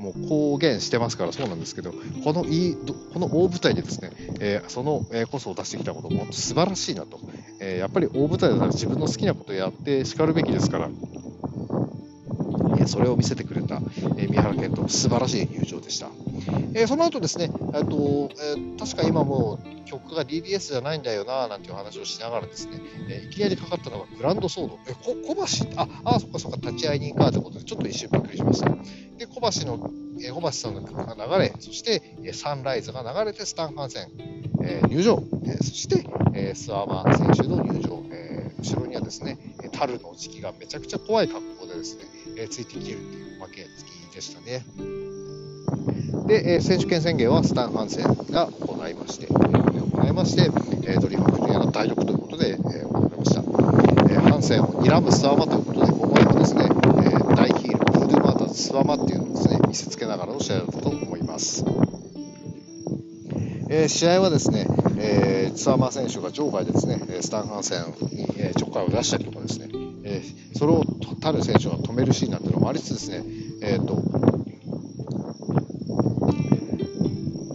もう公言してますからそうなんですけど、このいいこの大舞台でですね、えー、その、えー、コスを出してきたことも素晴らしいなと、えー、やっぱり大舞台だから自分の好きなことをやってしかるべきですから、えそれを見せてくれた、え宮原健人、素晴らしい入場でした。えその後ですね、とえ確か今もう曲が DBS じゃないんだよななんていう話をしながらですね、えいきなりかかったのがグランドソード。え、こ小橋あ、あ、そっかそっか、立ち会い人かということで、ちょっと一瞬びっくりしました。小橋の、え小橋さんの曲が流れ、そして、えサンライズが流れて、スタンハンセン、え入場、えそして、えスワマ選手の入場、え後ろにはですね、樽の時期がめちゃくちゃ怖い格好でですね、えついてきてるっていうおまけ付きでしたね。で、え選手権宣言はスタン・ハンセンが行いまして、行いまして、えドリームジュニアの大力ということで、え行われました。えハンセンを睨むスワマというスワマっていうのをですね、見せつけながらの試合だったと思います。えー、試合はですね、えー、ツアーマー選手が場外でですね、スタン・ハンセンに、えちょっかいを出したりとかですね、えー、それをタル選手が止めるシーンなんていうのもありつつですね、えーと、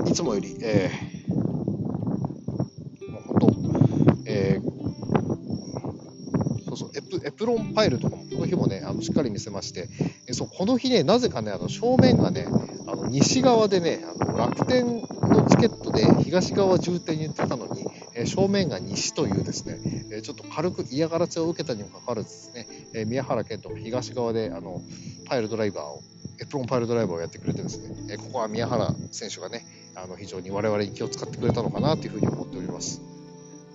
いつもより、えー、もう本当、えー、そうそうエプ、エプロンパイルとかもこの日もね、あのしっかり見せまして、そうこの日ね、なぜかね、あの正面がね、あの西側でね、あの楽天のチケットで東側重点に言ってたのに、え正面が西というですね、えちょっと軽く嫌がらせを受けたにもかかわらずですね、え宮原健人も東側であのパイルドライバーをエプロンパイルドライバーをやってくれてですね、えここは宮原選手がね、あの非常に我々に気を使ってくれたのかなというふうに思っております。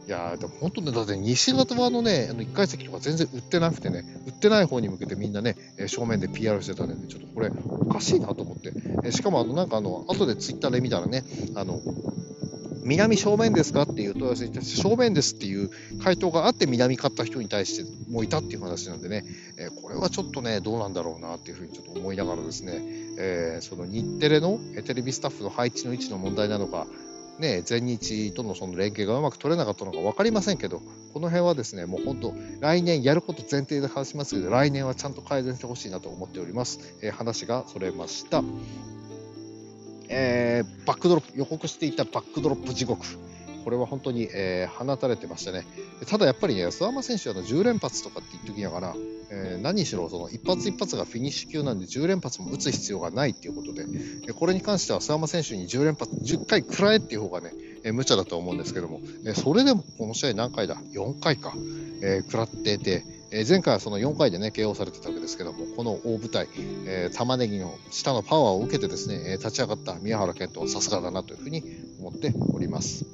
いやでも本当ね、だって西側のね、あの1階席とか全然売ってなくてね、売ってない方に向けてみんなね、正面で PR してたんで、ね、ちょっとこれおかしいなと思って、えしかもあのなんかあの、後でツイッターで見たらね、あの、南正面ですかっていう問い合わせに対して、正面ですっていう回答があって南買った人に対してもいたっていう話なんでね、え、これはちょっとね、どうなんだろうなっていうふうにちょっと思いながらですね、え、その日テレのテレビスタッフの配置の位置の問題なのか、ね、全日とのその連携がうまく取れなかったのか分かりませんけど、この辺はですね、もう本当、来年やること前提で話しますけど、来年はちゃんと改善してほしいなと思っております。えー、話がそれました。えー、バックドロップ、予告していたバックドロップ地獄。これは本当に、えー、放たれてましたね。ただやっぱりね、諏訪間選手はの10連発とかって言っておきながら、えー、何しろその一発一発がフィニッシュ級なんで10連発も打つ必要がないっていうことで、これに関しては諏訪間選手に10連発、10回食らえっていう方がね、えー、無茶だと思うんですけども、えそれでもこの試合何回だ ?4 回か、え食らっていて、え前回はその4回でね、KO されてたわけですけども、この大舞台、えー、玉ねぎの下のパワーを受けてですね、え立ち上がった宮原健人はさすがだなというふうに思っております。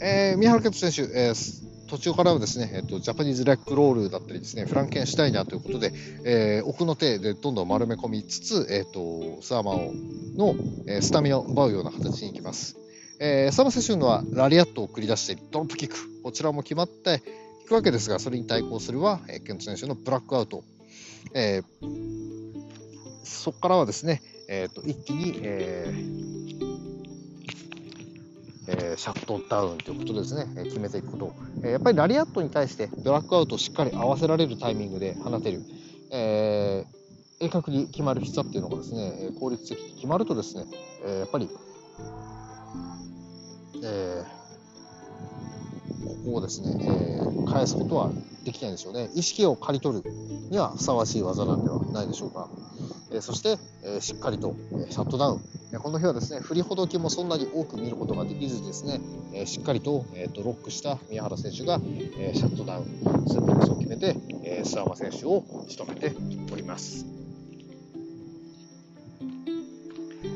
えー、宮原健人選手、えー途中からはですね、えっと、ジャパニーズレッグロールだったりですね、フランケンシュタイナーということで、えー、奥の手でどんどん丸め込みつつ、えっと、スアマオの、えー、スタミナを奪うような形にいきます。えー、サマ選手のはラリアットを繰り出してドロップキック、こちらも決まっていくわけですが、それに対抗するは、えー、ケント選手のブラックアウト。えー、そこからはですね、えーと、一気に、えーえー、シャットダウンということですね、え、決めていくこと、え、やっぱりラリアットに対してドラッグアウトをしっかり合わせられるタイミングで放てる、えー、鋭角に決まる必要っていうのがですね、効率的に決まるとですね、え、やっぱりえー、ここをですね、えー、返すことはできないんでしょうね。意識を刈り取るにはふさわしい技なんではないでしょうか。えー、そして、えしっかりと、えシャットダウン。この日はですね、振りほどきもそんなに多く見ることができずですね、えしっかりと,、えー、とロックした宮原選手が、えシャットダウン、スープレックスを決めて、えー、諏訪間選手を仕留めております。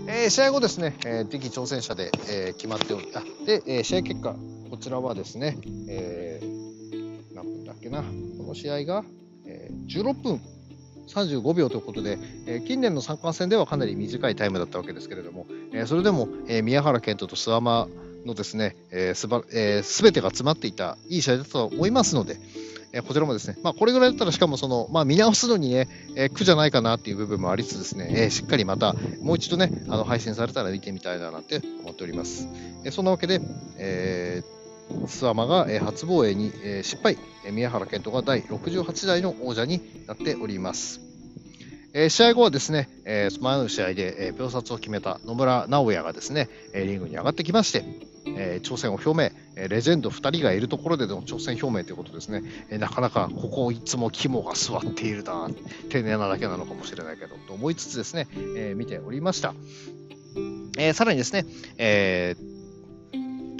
えー、試合後ですね、えー、敵挑戦者で、えー、決まっており、あで、えー、試合結果、ちらはですね、えー、何分だっけな、この試合が、えー、16分35秒ということで、えー、近年の三冠戦ではかなり短いタイムだったわけですけれども、えー、それでも、えー、宮原健人と諏訪間のですね、えーすばえー、全てが詰まっていたいい試合だったと思いますので、えこちらもですね、まあ、これぐらいだったらしかもその、まあ、見直すのにね、え苦じゃないかなっていう部分もありつつですね、えしっかりまたもう一度ね、あの配信されたら見てみたいななんて思っております。えそんなわけで、えー、スワマが、え初防衛に、え失敗、え宮原健人が第68代の王者になっております。えー、試合後はですね、えー、前の試合で、えー、秒殺を決めた野村直哉がですね、えー、リングに上がってきまして、えー、挑戦を表明、えー、レジェンド2人がいるところでの挑戦表明ということですね、えー、なかなかここいつも肝が座っているな、丁寧なだけなのかもしれないけど、と思いつつですね、えー、見ておりました。えー、さらにですね、えー、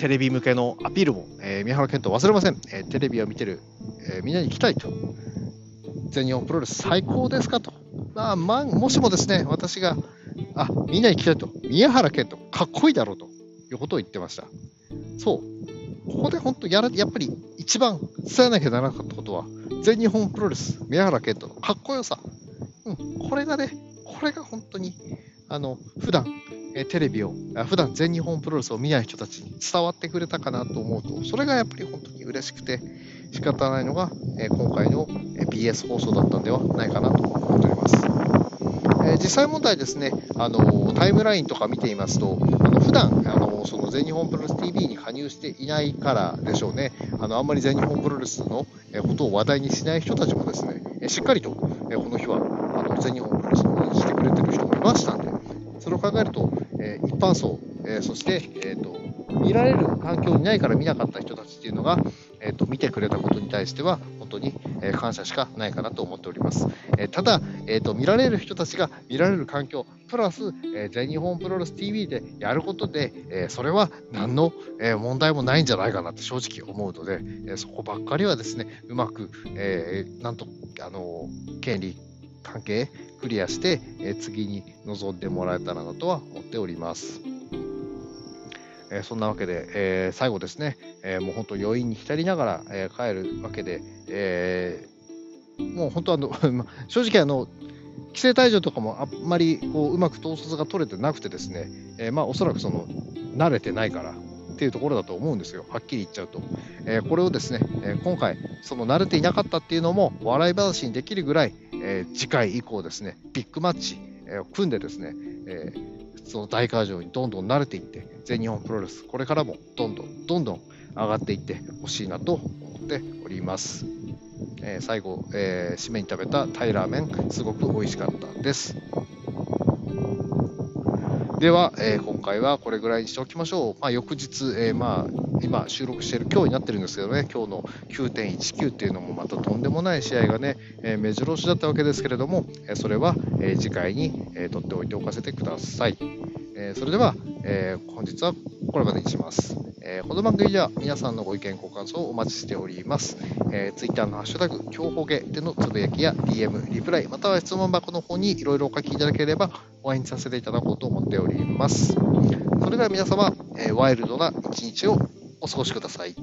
テレビ向けのアピールも、えー、宮原健人忘れません、えー、テレビを見てる、えー、みんなに行きたいと、全日本プロレス最高ですかと、まあ、ま、もしもですね、私が、あ、みんなに聞きたいと、宮原健人、かっこいいだろうということを言ってました。そう。ここで本当やら、やっぱり一番伝えなきゃならなかったことは、全日本プロレス、宮原健人のかっこよさ。うん、これがね、これが本当に、あの、普段、えテレビを、普段全日本プロレスを見ない人たちに伝わってくれたかなと思うと、それがやっぱり本当に嬉しくて仕方ないのが、え今回の BS 放送だったんではないかなと思っております。え実際問題ですね、あのタイムラインとか見ていますと、あの普段あのその全日本プロレス TV に加入していないからでしょうね、あのあんまり全日本プロレスのことを話題にしない人たちもですね、しっかりとこの日はあの全日本プロレスを応援してくれてる人もいましたんで、それを考えると、え一般層、えそして、えーと、見られる環境にないから見なかった人たちっていうのが、えーと、見てくれたことに対しては、本当に、え感謝しかないかなと思っております。えただ、えーと、見られる人たちが見られる環境、プラス、え全日本プロレス TV でやることで、えそれは何の、え問題もないんじゃないかなって正直思うので、えそこばっかりはですね、うまく、えなんと、あの権利関係クリアして、え次に臨んでもらえたらなとは思っております。えそんなわけで、え最後ですね、えもう本当余韻に浸りながら、え帰るわけで、えもう本当あの 正直あの規制退場とかもあんまりこううまく統率が取れてなくてですね、え、まあおそらくその慣れてないからっていうところだと思うんですよ、はっきり言っちゃうと。えー、これをですね、えー、今回、その慣れていなかったっていうのも笑い話にできるぐらい、えー、次回以降ですね、ビッグマッチ、えー、組んでですね、えー、その大会場にどんどん慣れていって、全日本プロレス、これからもどんどんどんどん上がっていってほしいなと思っております。えー、最後、えー、締めに食べたタイラーメン、すごく美味しかったです。では、えー今回はこれぐらいにしておきましょう。まあ、翌日、えーまあ、今収録している今日になってるんですけどね、今日の9.19っていうのもまたとんでもない試合がね、えー目白押しだったわけですけれども、えそれは、え次回に、えー取っておいておかせてください。えーそれでは、えー本日はこれまでにします。えーこの番組では皆さんのご意見、ご感想をお待ちしております。えー、Twitter のハッシュタグ、強ほげでのつぶやきや DM、リプライ、または質問箱の方にいろいろお書きいただければお会いにさせていただこうと思っております。それでは皆様、えーワイルドな一日をお過ごしください。